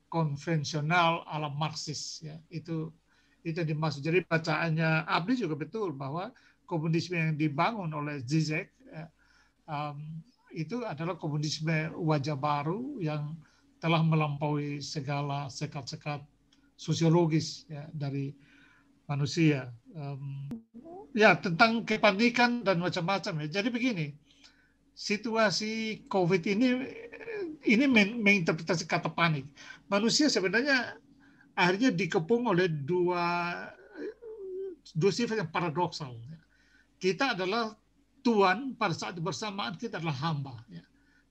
konvensional ala Marxis. Ya. Itu itu yang dimaksud. Jadi bacaannya Abdi juga betul bahwa komunisme yang dibangun oleh Zizek ya, um, itu adalah komunisme wajah baru yang telah melampaui segala sekat-sekat sosiologis ya, dari manusia. Um, ya tentang kepanikan dan macam-macam ya. Jadi begini, situasi COVID ini ini menginterpretasi kata panik. Manusia sebenarnya akhirnya dikepung oleh dua dua sifat yang paradoksal. Kita adalah Tuhan pada saat bersamaan kita adalah hamba. Ya.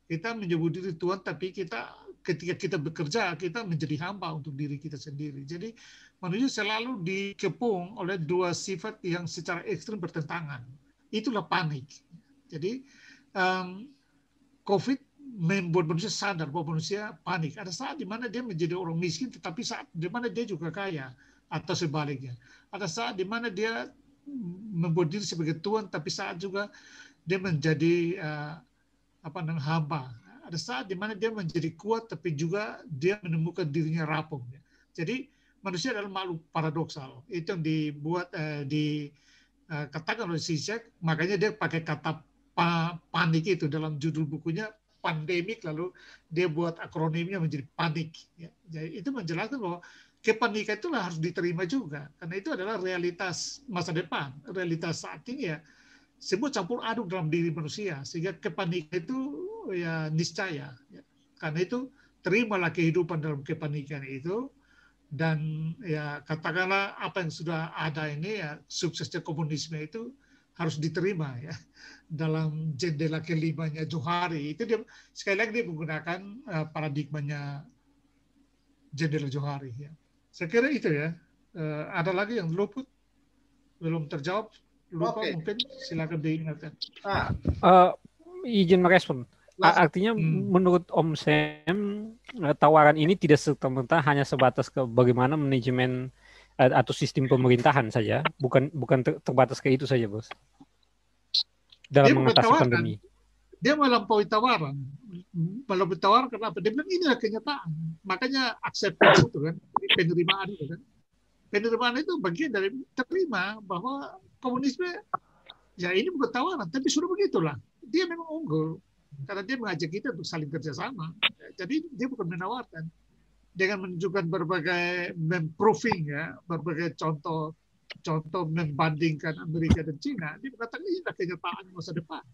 Kita menyebut diri Tuhan, tapi kita ketika kita bekerja kita menjadi hamba untuk diri kita sendiri. Jadi manusia selalu dikepung oleh dua sifat yang secara ekstrim bertentangan. Itulah panik. Jadi um, COVID membuat manusia sadar bahwa manusia panik. Ada saat di mana dia menjadi orang miskin, tetapi saat di mana dia juga kaya atau sebaliknya. Ada saat di mana dia membuat diri sebagai tuan tapi saat juga dia menjadi uh, apa namanya hamba ada saat di mana dia menjadi kuat tapi juga dia menemukan dirinya rapuh jadi manusia adalah makhluk paradoksal. Itu yang dibuat uh, di uh, katakan oleh Zizek makanya dia pakai kata pa, panik itu. Dalam judul bukunya pandemik lalu dia buat akronimnya menjadi panik ya. jadi itu menjelaskan bahwa kepanikan itulah harus diterima juga. Karena itu adalah realitas masa depan realitas saat ini ya semua campur aduk dalam diri manusia sehingga kepanikan itu ya niscaya ya. karena itu terimalah kehidupan dalam kepanikan itu dan ya katakanlah apa yang sudah ada ini ya suksesnya komunisme itu harus diterima ya dalam jendela kelimanya Johari itu dia sekali lagi dia menggunakan uh, paradigmanya jendela Johari ya saya kira itu ya. Uh, ada lagi yang luput belum terjawab lupa okay. mungkin silakan diingatkan. Ah. Uh, izin merespon. Artinya hmm. menurut Om Sam eh, tawaran ini tidak serta-merta hanya sebatas ke bagaimana manajemen atau sistem pemerintahan saja, bukan bukan terbatas ke itu saja, Bos. Dalam mengatasi pandemi dia melampaui tawaran. Melampaui tawaran kenapa? Dia bilang inilah kenyataan. Makanya acceptance itu kan, penerimaan itu kan. Penerimaan itu bagian dari terima bahwa komunisme ya ini bukan tawaran, tapi sudah begitulah. Dia memang unggul karena dia mengajak kita untuk saling kerjasama. Jadi dia bukan menawarkan dengan menunjukkan berbagai memproving ya, berbagai contoh contoh membandingkan Amerika dan Cina, dia mengatakan ini adalah kenyataan masa depan.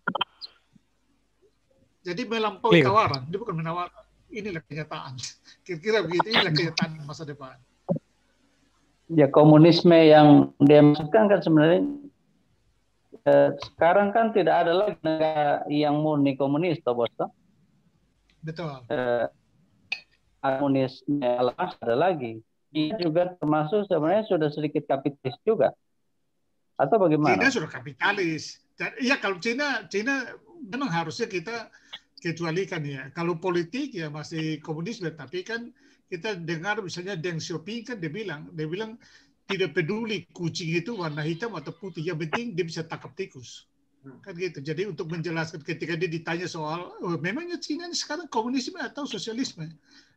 Jadi melampaui tawaran, dia bukan menawarkan. Inilah kenyataan. Kira-kira begitu, inilah kenyataan masa depan. Ya komunisme yang dia maksudkan kan sebenarnya eh, sekarang kan tidak ada lagi negara yang murni komunis, toh bos. Betul. Eh, komunisme lepas ada lagi. dia juga termasuk sebenarnya sudah sedikit kapitalis juga. Atau bagaimana? Cina sudah kapitalis. Iya kalau Cina, Cina memang harusnya kita kecualikan ya. Kalau politik ya masih komunisme, tapi kan kita dengar misalnya Deng Xiaoping kan dia bilang, dia bilang tidak peduli kucing itu warna hitam atau putih, yang penting dia bisa tangkap tikus. Hmm. Kan gitu. Jadi untuk menjelaskan ketika dia ditanya soal, oh, memangnya Cina ini sekarang komunisme atau sosialisme?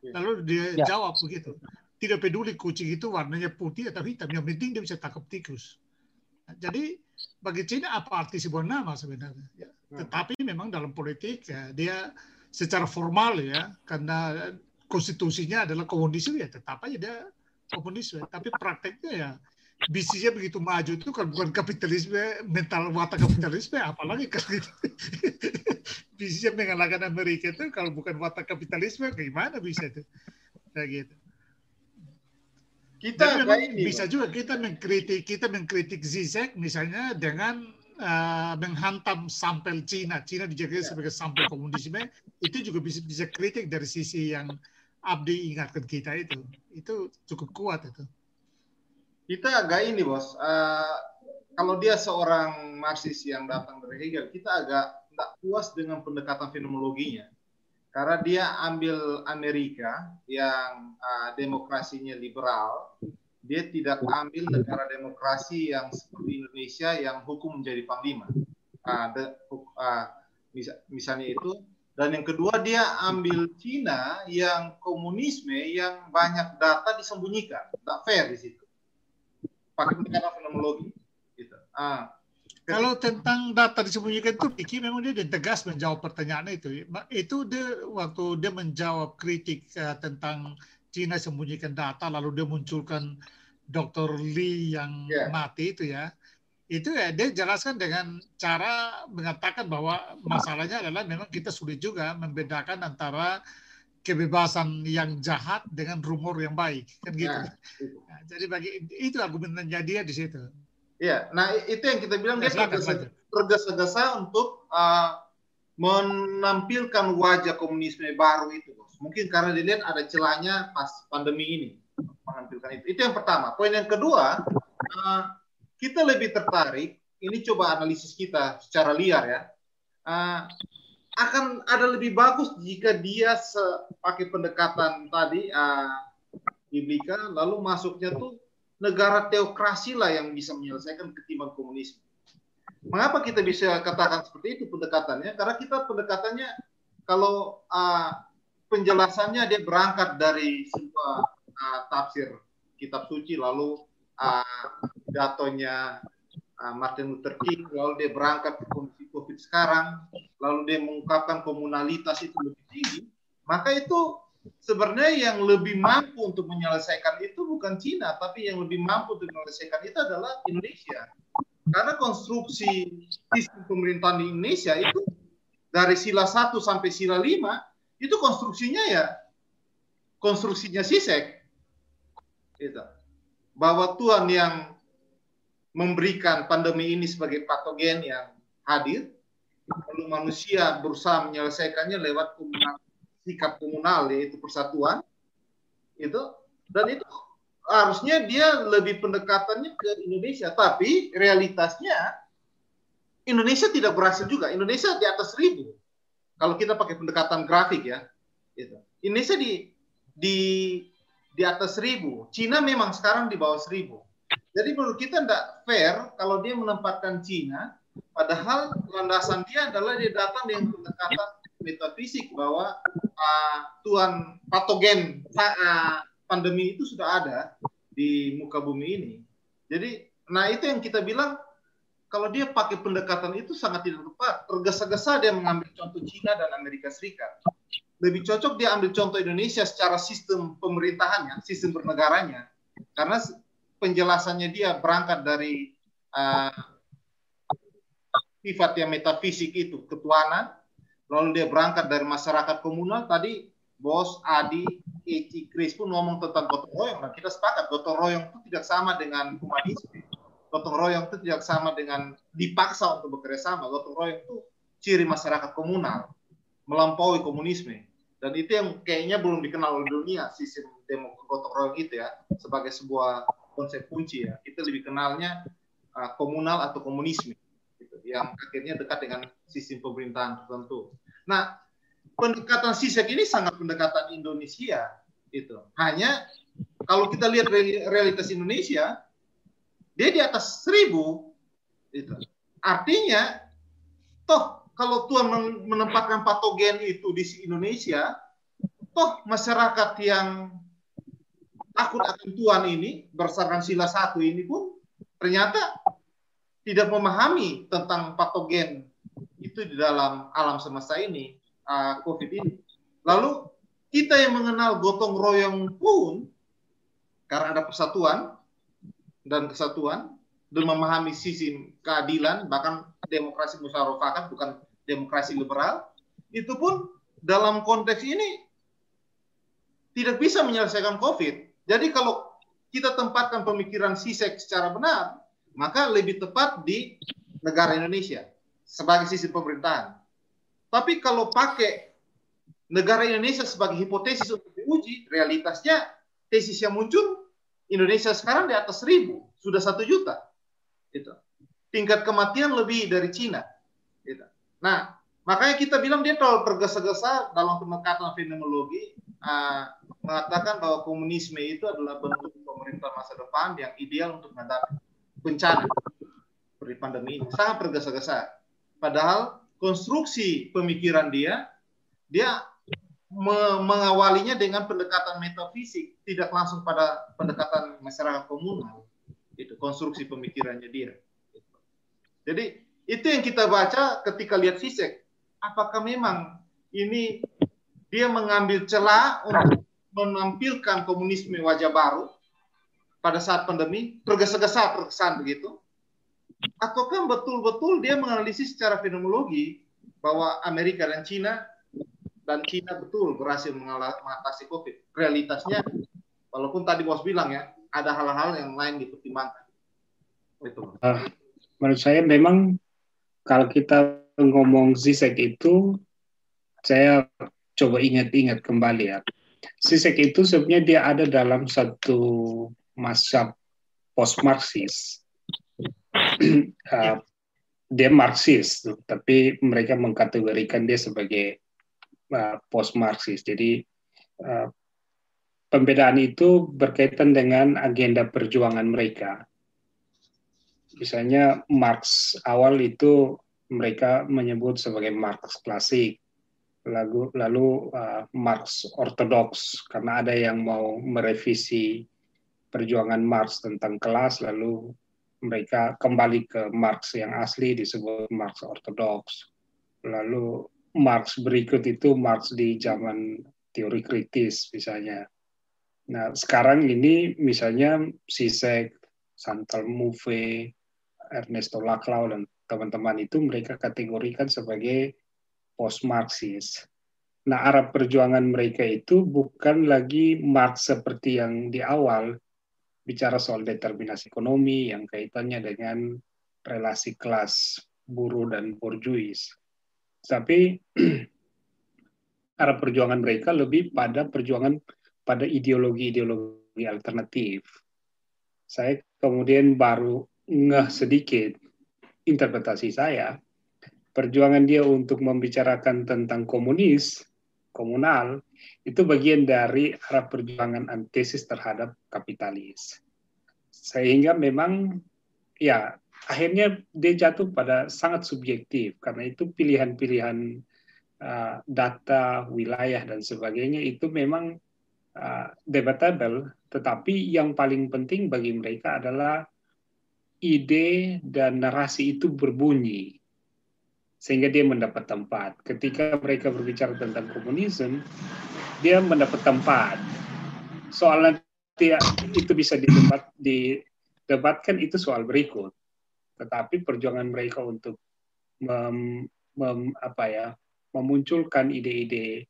Ya. Lalu dia ya. jawab begitu. Tidak peduli kucing itu warnanya putih atau hitam, yang penting dia bisa tangkap tikus. Jadi bagi Cina apa arti sebuah nama sebenarnya? Ya. Hmm. Tetapi memang dalam politik ya, dia secara formal ya karena konstitusinya adalah komunisme ya tetap aja dia komunisme. Tapi prakteknya ya bisnisnya begitu maju itu kan bukan kapitalisme mental watak kapitalisme apalagi kalau gitu bisnisnya mengalahkan Amerika itu kalau bukan watak kapitalisme gimana bisa itu kayak gitu kita ini, bisa juga kita mengkritik kita mengkritik Zizek misalnya dengan uh, menghantam sampel Cina. Cina dijaga ya. sebagai sampel komunisme itu juga bisa bisa kritik dari sisi yang Abdi ingatkan kita itu. Itu cukup kuat itu. Kita agak ini bos. Uh, kalau dia seorang Marxis yang datang dari Hegel, kita agak tidak puas dengan pendekatan fenomenologinya karena dia ambil Amerika yang uh, demokrasinya liberal, dia tidak ambil negara demokrasi yang seperti Indonesia yang hukum menjadi panglima. Uh, de, uh, mis, misalnya itu. Dan yang kedua dia ambil Cina yang komunisme yang banyak data disembunyikan, tidak fair di situ. Pakai pendekatan fenomenologi. Gitu. Uh, kalau tentang data disembunyikan itu, Piki memang dia tegas menjawab pertanyaan itu. Itu dia waktu dia menjawab kritik uh, tentang Cina sembunyikan data, lalu dia munculkan Dr. Lee yang yeah. mati itu ya. Itu ya dia jelaskan dengan cara mengatakan bahwa masalahnya adalah memang kita sulit juga membedakan antara kebebasan yang jahat dengan rumor yang baik kan gitu. Yeah. Nah, jadi bagi itu argumennya dia di situ. Iya, nah itu yang kita bilang dia tergesa-gesa untuk uh, menampilkan wajah komunisme baru itu, bos. Mungkin karena dilihat ada celahnya pas pandemi ini menampilkan itu. Itu yang pertama. Poin yang kedua, uh, kita lebih tertarik. Ini coba analisis kita secara liar ya. Uh, akan ada lebih bagus jika dia pakai pendekatan tadi uh, biblika, lalu masuknya tuh negara teokrasi lah yang bisa menyelesaikan ketimbang komunisme. Mengapa kita bisa katakan seperti itu pendekatannya? Karena kita pendekatannya kalau uh, penjelasannya dia berangkat dari sebuah uh, tafsir kitab suci lalu uh, uh, Martin Luther King lalu dia berangkat ke kondisi COVID sekarang lalu dia mengungkapkan komunalitas itu lebih tinggi maka itu sebenarnya yang lebih mampu untuk menyelesaikan itu bukan Cina, tapi yang lebih mampu untuk menyelesaikan itu adalah Indonesia. Karena konstruksi sistem pemerintahan di Indonesia itu dari sila 1 sampai sila 5 itu konstruksinya ya konstruksinya Sisek. Gitu. Bahwa Tuhan yang memberikan pandemi ini sebagai patogen yang hadir, lalu manusia berusaha menyelesaikannya lewat komunikasi sikap komunal yaitu persatuan itu dan itu harusnya dia lebih pendekatannya ke Indonesia. Tapi realitasnya Indonesia tidak berhasil juga. Indonesia di atas seribu. Kalau kita pakai pendekatan grafik ya itu Indonesia di di di atas seribu Cina memang sekarang di bawah seribu jadi menurut kita tidak fair kalau dia menempatkan Cina padahal landasan dia adalah dia datang dengan pendekatan metafisik bahwa uh, Tuhan patogen uh, pandemi itu sudah ada di muka bumi ini. Jadi, nah itu yang kita bilang kalau dia pakai pendekatan itu sangat tidak tepat. Tergesa-gesa dia mengambil contoh Cina dan Amerika Serikat. Lebih cocok dia ambil contoh Indonesia secara sistem pemerintahannya, sistem bernegaranya. Karena penjelasannya dia berangkat dari uh, sifat yang metafisik itu, ketuanan, lalu dia berangkat dari masyarakat komunal tadi bos Adi Eci Kris pun ngomong tentang gotong royong. Nah kita sepakat gotong royong itu tidak sama dengan humanisme. Gotong royong itu tidak sama dengan dipaksa untuk bekerja sama. Gotong royong itu ciri masyarakat komunal melampaui komunisme Dan itu yang kayaknya belum dikenal oleh dunia sistem demokrasi gotong royong itu ya sebagai sebuah konsep kunci ya. Itu lebih kenalnya uh, komunal atau komunisme gitu, yang akhirnya dekat dengan sistem pemerintahan tertentu. Nah, pendekatan sisek ini sangat pendekatan Indonesia itu. Hanya kalau kita lihat realitas Indonesia, dia di atas seribu itu. Artinya, toh kalau Tuhan menempatkan patogen itu di Indonesia, toh masyarakat yang takut akan Tuhan ini berdasarkan sila satu ini pun ternyata tidak memahami tentang patogen itu di dalam alam semesta ini, uh, COVID ini. Lalu kita yang mengenal gotong royong pun karena ada persatuan dan kesatuan dan memahami sisi keadilan bahkan demokrasi musyawarah bukan demokrasi liberal itu pun dalam konteks ini tidak bisa menyelesaikan COVID. Jadi kalau kita tempatkan pemikiran sisek secara benar, maka lebih tepat di negara Indonesia sebagai sisi pemerintahan. Tapi kalau pakai negara Indonesia sebagai hipotesis untuk diuji, realitasnya tesis yang muncul Indonesia sekarang di atas seribu, sudah satu juta. Itu. Tingkat kematian lebih dari Cina. Nah, makanya kita bilang dia terlalu tergesa-gesa dalam pendekatan fenomenologi uh, mengatakan bahwa komunisme itu adalah bentuk pemerintah masa depan yang ideal untuk menghadapi bencana seperti pandemi ini. Sangat tergesa-gesa. Padahal konstruksi pemikiran dia, dia me mengawalinya dengan pendekatan metafisik, tidak langsung pada pendekatan masyarakat komunal. Itu konstruksi pemikirannya dia. Jadi itu yang kita baca ketika lihat Sisek. Apakah memang ini dia mengambil celah untuk menampilkan komunisme wajah baru pada saat pandemi, tergesa-gesa terkesan begitu? ataukah betul-betul dia menganalisis secara fenomenologi bahwa Amerika dan Cina dan Cina betul berhasil mengatasi COVID. Realitasnya, walaupun tadi bos bilang ya, ada hal-hal yang lain dipertimbangkan. Itu. Uh, menurut saya memang kalau kita ngomong Zizek itu, saya coba ingat-ingat kembali ya. Zizek itu sebenarnya dia ada dalam satu masa post-Marxis uh, dia Marxis, tapi mereka mengkategorikan dia sebagai uh, post Marxis. Jadi uh, pembedaan itu berkaitan dengan agenda perjuangan mereka. Misalnya Marx awal itu mereka menyebut sebagai Marx klasik, lalu lalu uh, Marx ortodoks karena ada yang mau merevisi perjuangan Marx tentang kelas lalu mereka kembali ke Marx yang asli disebut Marx ortodoks. Lalu Marx berikut itu Marx di zaman teori kritis misalnya. Nah, sekarang ini misalnya Sisek, Santal Mouve, Ernesto Laclau dan teman-teman itu mereka kategorikan sebagai post-Marxis. Nah, arah perjuangan mereka itu bukan lagi Marx seperti yang di awal, bicara soal determinasi ekonomi yang kaitannya dengan relasi kelas buruh dan borjuis. Tapi arah perjuangan mereka lebih pada perjuangan pada ideologi-ideologi alternatif. Saya kemudian baru ngeh sedikit interpretasi saya, perjuangan dia untuk membicarakan tentang komunis, komunal, itu bagian dari arah perjuangan antesis terhadap kapitalis. Sehingga memang ya akhirnya dia jatuh pada sangat subjektif karena itu pilihan-pilihan uh, data, wilayah dan sebagainya itu memang uh, debatable, tetapi yang paling penting bagi mereka adalah ide dan narasi itu berbunyi sehingga dia mendapat tempat. Ketika mereka berbicara tentang komunisme, dia mendapat tempat. Soal nanti itu bisa didebat, didebatkan itu soal berikut. Tetapi perjuangan mereka untuk mem, mem, apa ya, memunculkan ide-ide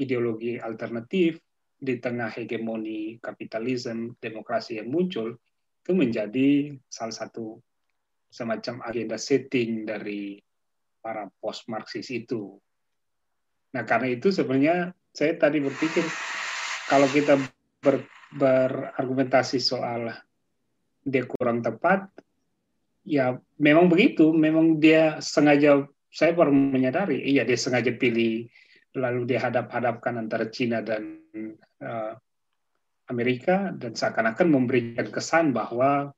ideologi alternatif di tengah hegemoni kapitalisme demokrasi yang muncul itu menjadi salah satu semacam agenda setting dari para post Marxis itu. Nah, karena itu sebenarnya saya tadi berpikir kalau kita ber, berargumentasi soal dia kurang tepat, ya memang begitu, memang dia sengaja saya baru menyadari, iya dia sengaja pilih lalu dia hadap-hadapkan antara Cina dan uh, Amerika dan seakan-akan memberikan kesan bahwa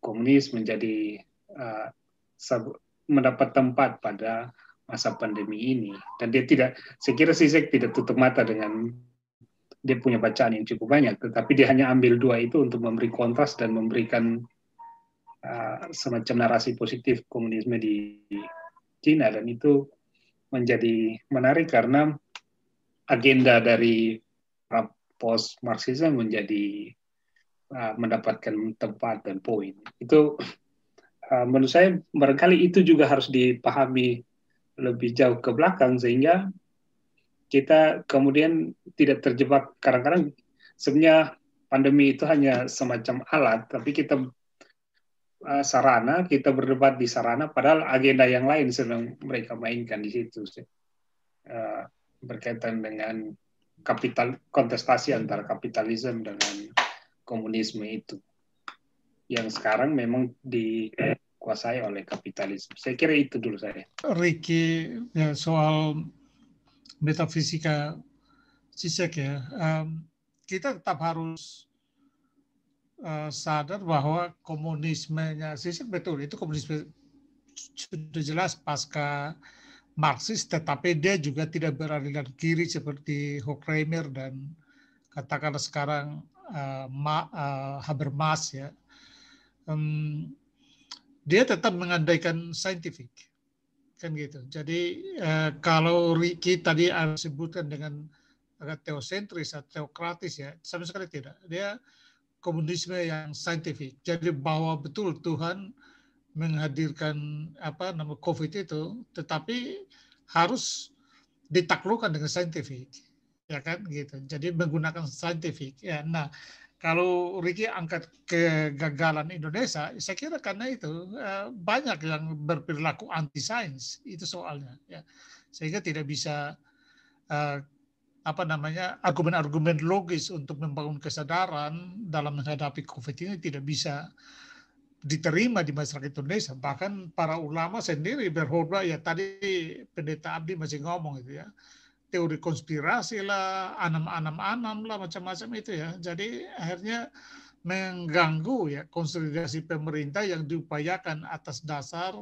komunis menjadi uh, mendapat tempat pada masa pandemi ini. Dan dia tidak saya kira Sisek tidak tutup mata dengan dia punya bacaan yang cukup banyak tetapi dia hanya ambil dua itu untuk memberi kontras dan memberikan uh, semacam narasi positif komunisme di Cina dan itu menjadi menarik karena agenda dari post Marxisme menjadi uh, mendapatkan tempat dan poin. Itu uh, menurut saya barangkali itu juga harus dipahami lebih jauh ke belakang sehingga kita kemudian tidak terjebak. Kadang-kadang sebenarnya pandemi itu hanya semacam alat tapi kita uh, sarana, kita berdebat di sarana, padahal agenda yang lain sedang mereka mainkan di situ uh, berkaitan dengan kapital kontestasi antara kapitalisme dengan komunisme itu yang sekarang memang dikuasai oleh kapitalisme. Saya kira itu dulu saya. Ricky ya, soal metafisika Sisek ya, um, kita tetap harus uh, sadar bahwa komunismenya sih betul itu komunisme sudah jelas pasca Marxis tetapi dia juga tidak beraliran kiri seperti Horkheimer dan katakanlah sekarang uh, Ma, uh, Habermas ya. Um, dia tetap mengandaikan saintifik kan gitu. Jadi uh, kalau Ricky tadi sebutkan dengan agak teosentris atau teokratis ya sama sekali tidak. Dia komunisme yang saintifik. Jadi bahwa betul Tuhan menghadirkan apa nama COVID itu, tetapi harus ditaklukkan dengan saintifik, ya kan gitu. Jadi menggunakan saintifik. Ya, nah kalau Ricky angkat kegagalan Indonesia, saya kira karena itu eh, banyak yang berperilaku anti sains itu soalnya, ya sehingga tidak bisa eh, apa namanya argumen-argumen logis untuk membangun kesadaran dalam menghadapi COVID ini tidak bisa diterima di masyarakat Indonesia. Bahkan para ulama sendiri berkhotbah ya tadi pendeta Abdi masih ngomong itu ya teori konspirasi lah, anam-anam-anam lah macam-macam itu ya. Jadi akhirnya mengganggu ya konsolidasi pemerintah yang diupayakan atas dasar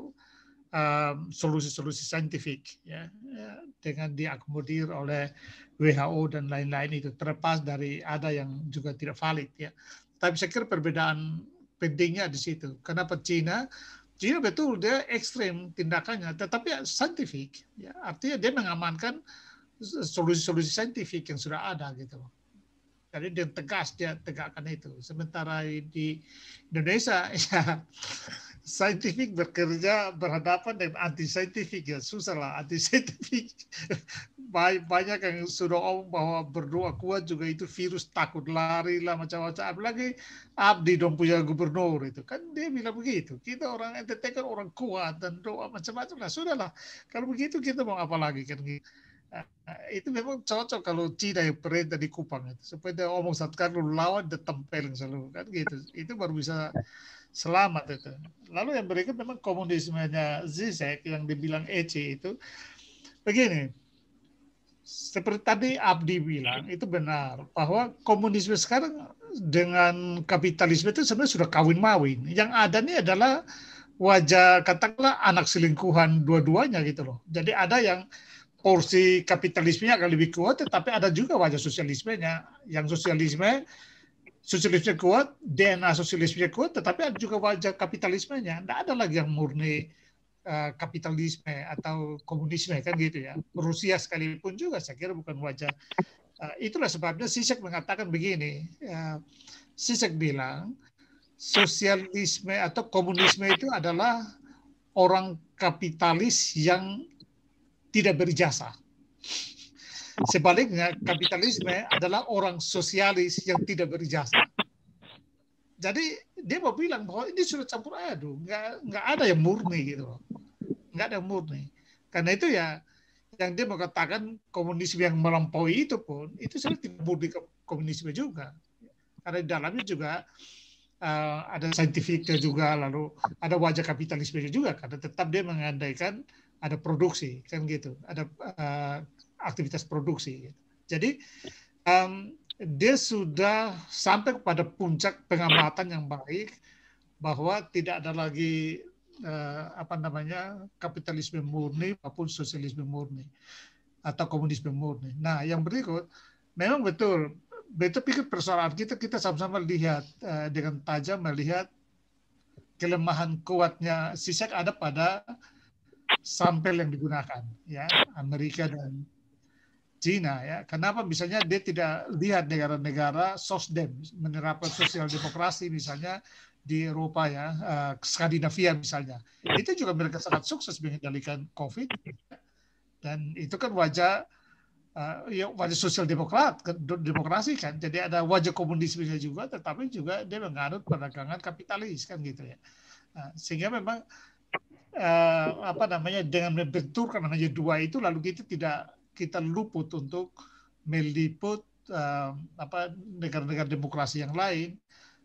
solusi-solusi um, saintifik ya, ya dengan diakomodir oleh WHO dan lain-lain itu terlepas dari ada yang juga tidak valid ya. Tapi saya kira perbedaan pentingnya di situ. Kenapa Cina? Cina betul dia ekstrim tindakannya, tetapi saintifik. Ya, artinya dia mengamankan solusi-solusi saintifik yang sudah ada gitu. Jadi dia tegas dia tegakkan itu. Sementara di Indonesia ya saintifik bekerja berhadapan dengan anti saintifik ya susah lah anti saintifik banyak yang sudah omong bahwa berdoa kuat juga itu virus takut lari lah macam-macam. Apalagi Abdi dong punya gubernur itu. Kan dia bilang begitu kita orang NTT kan orang kuat dan doa macam-macam lah. Sudah lah kalau begitu kita mau apa lagi kan? Nah, itu memang cocok kalau Cina yang perintah di Kupang itu supaya dia omong satu kali lawan dia selalu kan gitu. Itu baru bisa selamat itu. Lalu yang berikut memang komunismenya Zizek yang dibilang Ece itu begini. Seperti tadi Abdi bilang itu benar bahwa komunisme sekarang dengan kapitalisme itu sebenarnya sudah kawin mawin. Yang ada ini adalah wajah katakanlah anak selingkuhan dua-duanya gitu loh. Jadi ada yang porsi kapitalismenya akan lebih kuat, tetapi ada juga wajah sosialismenya. Yang sosialisme sosialisme kuat, DNA sosialisme kuat, tetapi ada juga wajah kapitalismenya. Tidak ada lagi yang murni uh, kapitalisme atau komunisme kan gitu ya. Rusia sekalipun juga saya kira bukan wajah. Uh, itulah sebabnya Sisek mengatakan begini. Uh, Sisek bilang sosialisme atau komunisme itu adalah orang kapitalis yang tidak berijasa. Sebaliknya, kapitalisme adalah orang sosialis yang tidak berijasa. Jadi dia mau bilang bahwa ini sudah campur aduk, nggak nggak ada yang murni gitu, nggak ada yang murni. Karena itu ya yang dia mengatakan komunisme yang melampaui itu pun itu sebenarnya tidak murni komunisme juga karena di dalamnya juga uh, ada saintifiknya juga lalu ada wajah kapitalisme juga karena tetap dia mengandaikan ada produksi kan gitu ada uh, aktivitas produksi jadi um, dia sudah sampai kepada puncak pengamatan yang baik bahwa tidak ada lagi uh, apa namanya kapitalisme murni maupun sosialisme murni atau komunisme murni. Nah, yang berikut memang betul betul pikir persoalan kita kita sama-sama lihat uh, dengan tajam melihat kelemahan kuatnya sisek ada pada sampel yang digunakan ya Amerika dan Cina ya. Kenapa misalnya dia tidak lihat negara-negara sosdem menerapkan sosial demokrasi misalnya di Eropa ya, uh, Skandinavia misalnya. Itu juga mereka sangat sukses mengendalikan COVID dan itu kan wajah uh, ya wajah sosial demokrat demokrasi kan. Jadi ada wajah komunismenya juga, tetapi juga dia menganut perdagangan kapitalis kan gitu ya. Uh, sehingga memang uh, apa namanya dengan membenturkan hanya dua itu lalu kita tidak kita luput untuk meliput uh, apa negara-negara demokrasi yang lain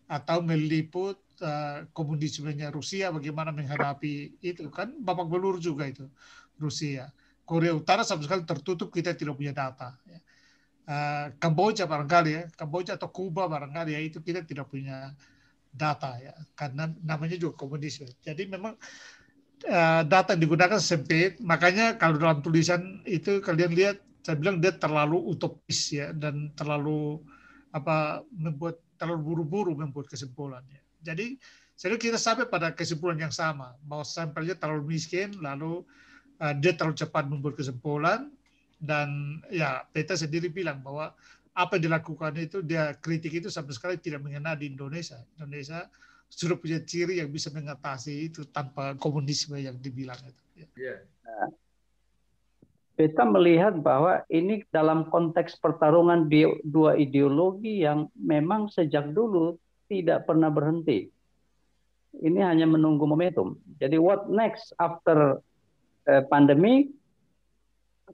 atau meliput uh, komunismenya Rusia bagaimana menghadapi itu. Kan babak belur juga itu Rusia. Korea Utara sama sekali tertutup kita tidak punya data uh, Kamboja barangkali ya. Kamboja atau Kuba barangkali ya itu kita tidak punya data ya. Karena namanya juga komunisme. Jadi memang Eh, data digunakan sempit, makanya kalau dalam tulisan itu kalian lihat saya bilang dia terlalu utopis ya dan terlalu apa membuat terlalu buru-buru membuat kesimpulan ya. Jadi saya kita sampai pada kesimpulan yang sama bahwa sampelnya terlalu miskin lalu uh, dia terlalu cepat membuat kesimpulan dan ya Peta sendiri bilang bahwa apa yang dilakukan itu dia kritik itu sampai sekali tidak mengenal di Indonesia. Indonesia sudah punya ciri yang bisa mengatasi itu tanpa komunisme yang dibilang itu. Yeah. Nah, kita melihat bahwa ini dalam konteks pertarungan di dua ideologi yang memang sejak dulu tidak pernah berhenti. Ini hanya menunggu momentum. Jadi what next after uh, pandemic,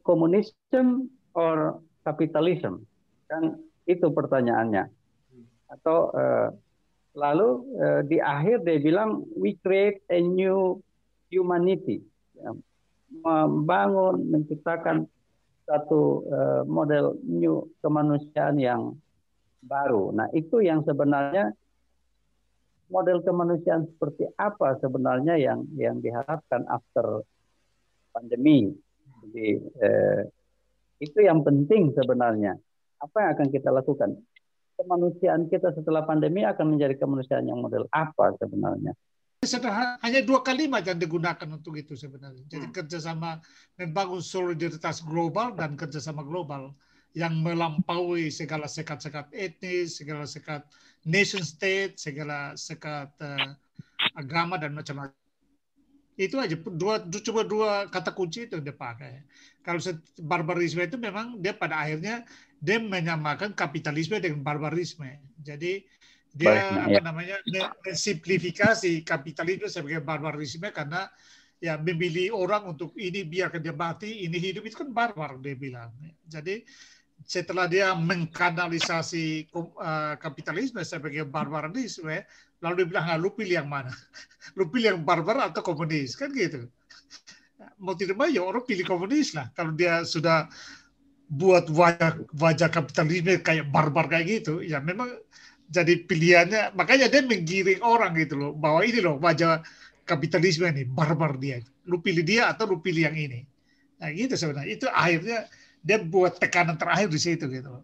komunisme or capitalism? Kan itu pertanyaannya. Atau uh, Lalu uh, di akhir dia bilang we create a new humanity, ya, membangun, menciptakan satu uh, model new kemanusiaan yang baru. Nah itu yang sebenarnya model kemanusiaan seperti apa sebenarnya yang yang diharapkan after pandemi. Jadi eh, itu yang penting sebenarnya. Apa yang akan kita lakukan? Kemanusiaan kita setelah pandemi akan menjadi kemanusiaan yang model apa sebenarnya? Hanya dua kalimat yang digunakan untuk itu sebenarnya. Jadi hmm. kerjasama membangun solidaritas global dan kerjasama global yang melampaui segala sekat-sekat etnis, segala sekat nation state, segala sekat uh, agama dan macam-macam. Itu aja dua cuma dua kata kunci itu yang dia pakai. Kalau barbarisme itu memang dia pada akhirnya dia menyamakan kapitalisme dengan barbarisme. Jadi dia Baik, apa ya. namanya mensimplifikasi kapitalisme sebagai barbarisme karena ya memilih orang untuk ini biar dia mati, ini hidup itu kan barbar dia bilang. Jadi setelah dia mengkanalisasi uh, kapitalisme sebagai barbarisme, lalu dia bilang, lu pilih yang mana? Lu pilih yang barbar atau komunis? Kan gitu. Mau tidak mau ya orang pilih komunis lah. Kalau dia sudah buat wajah wajah kapitalisme kayak barbar kayak gitu ya memang jadi pilihannya. Makanya dia menggiring orang gitu loh bahwa ini loh wajah kapitalisme ini barbar dia. Lu pilih dia atau lu pilih yang ini. Nah gitu sebenarnya. Itu akhirnya dia buat tekanan terakhir di situ gitu loh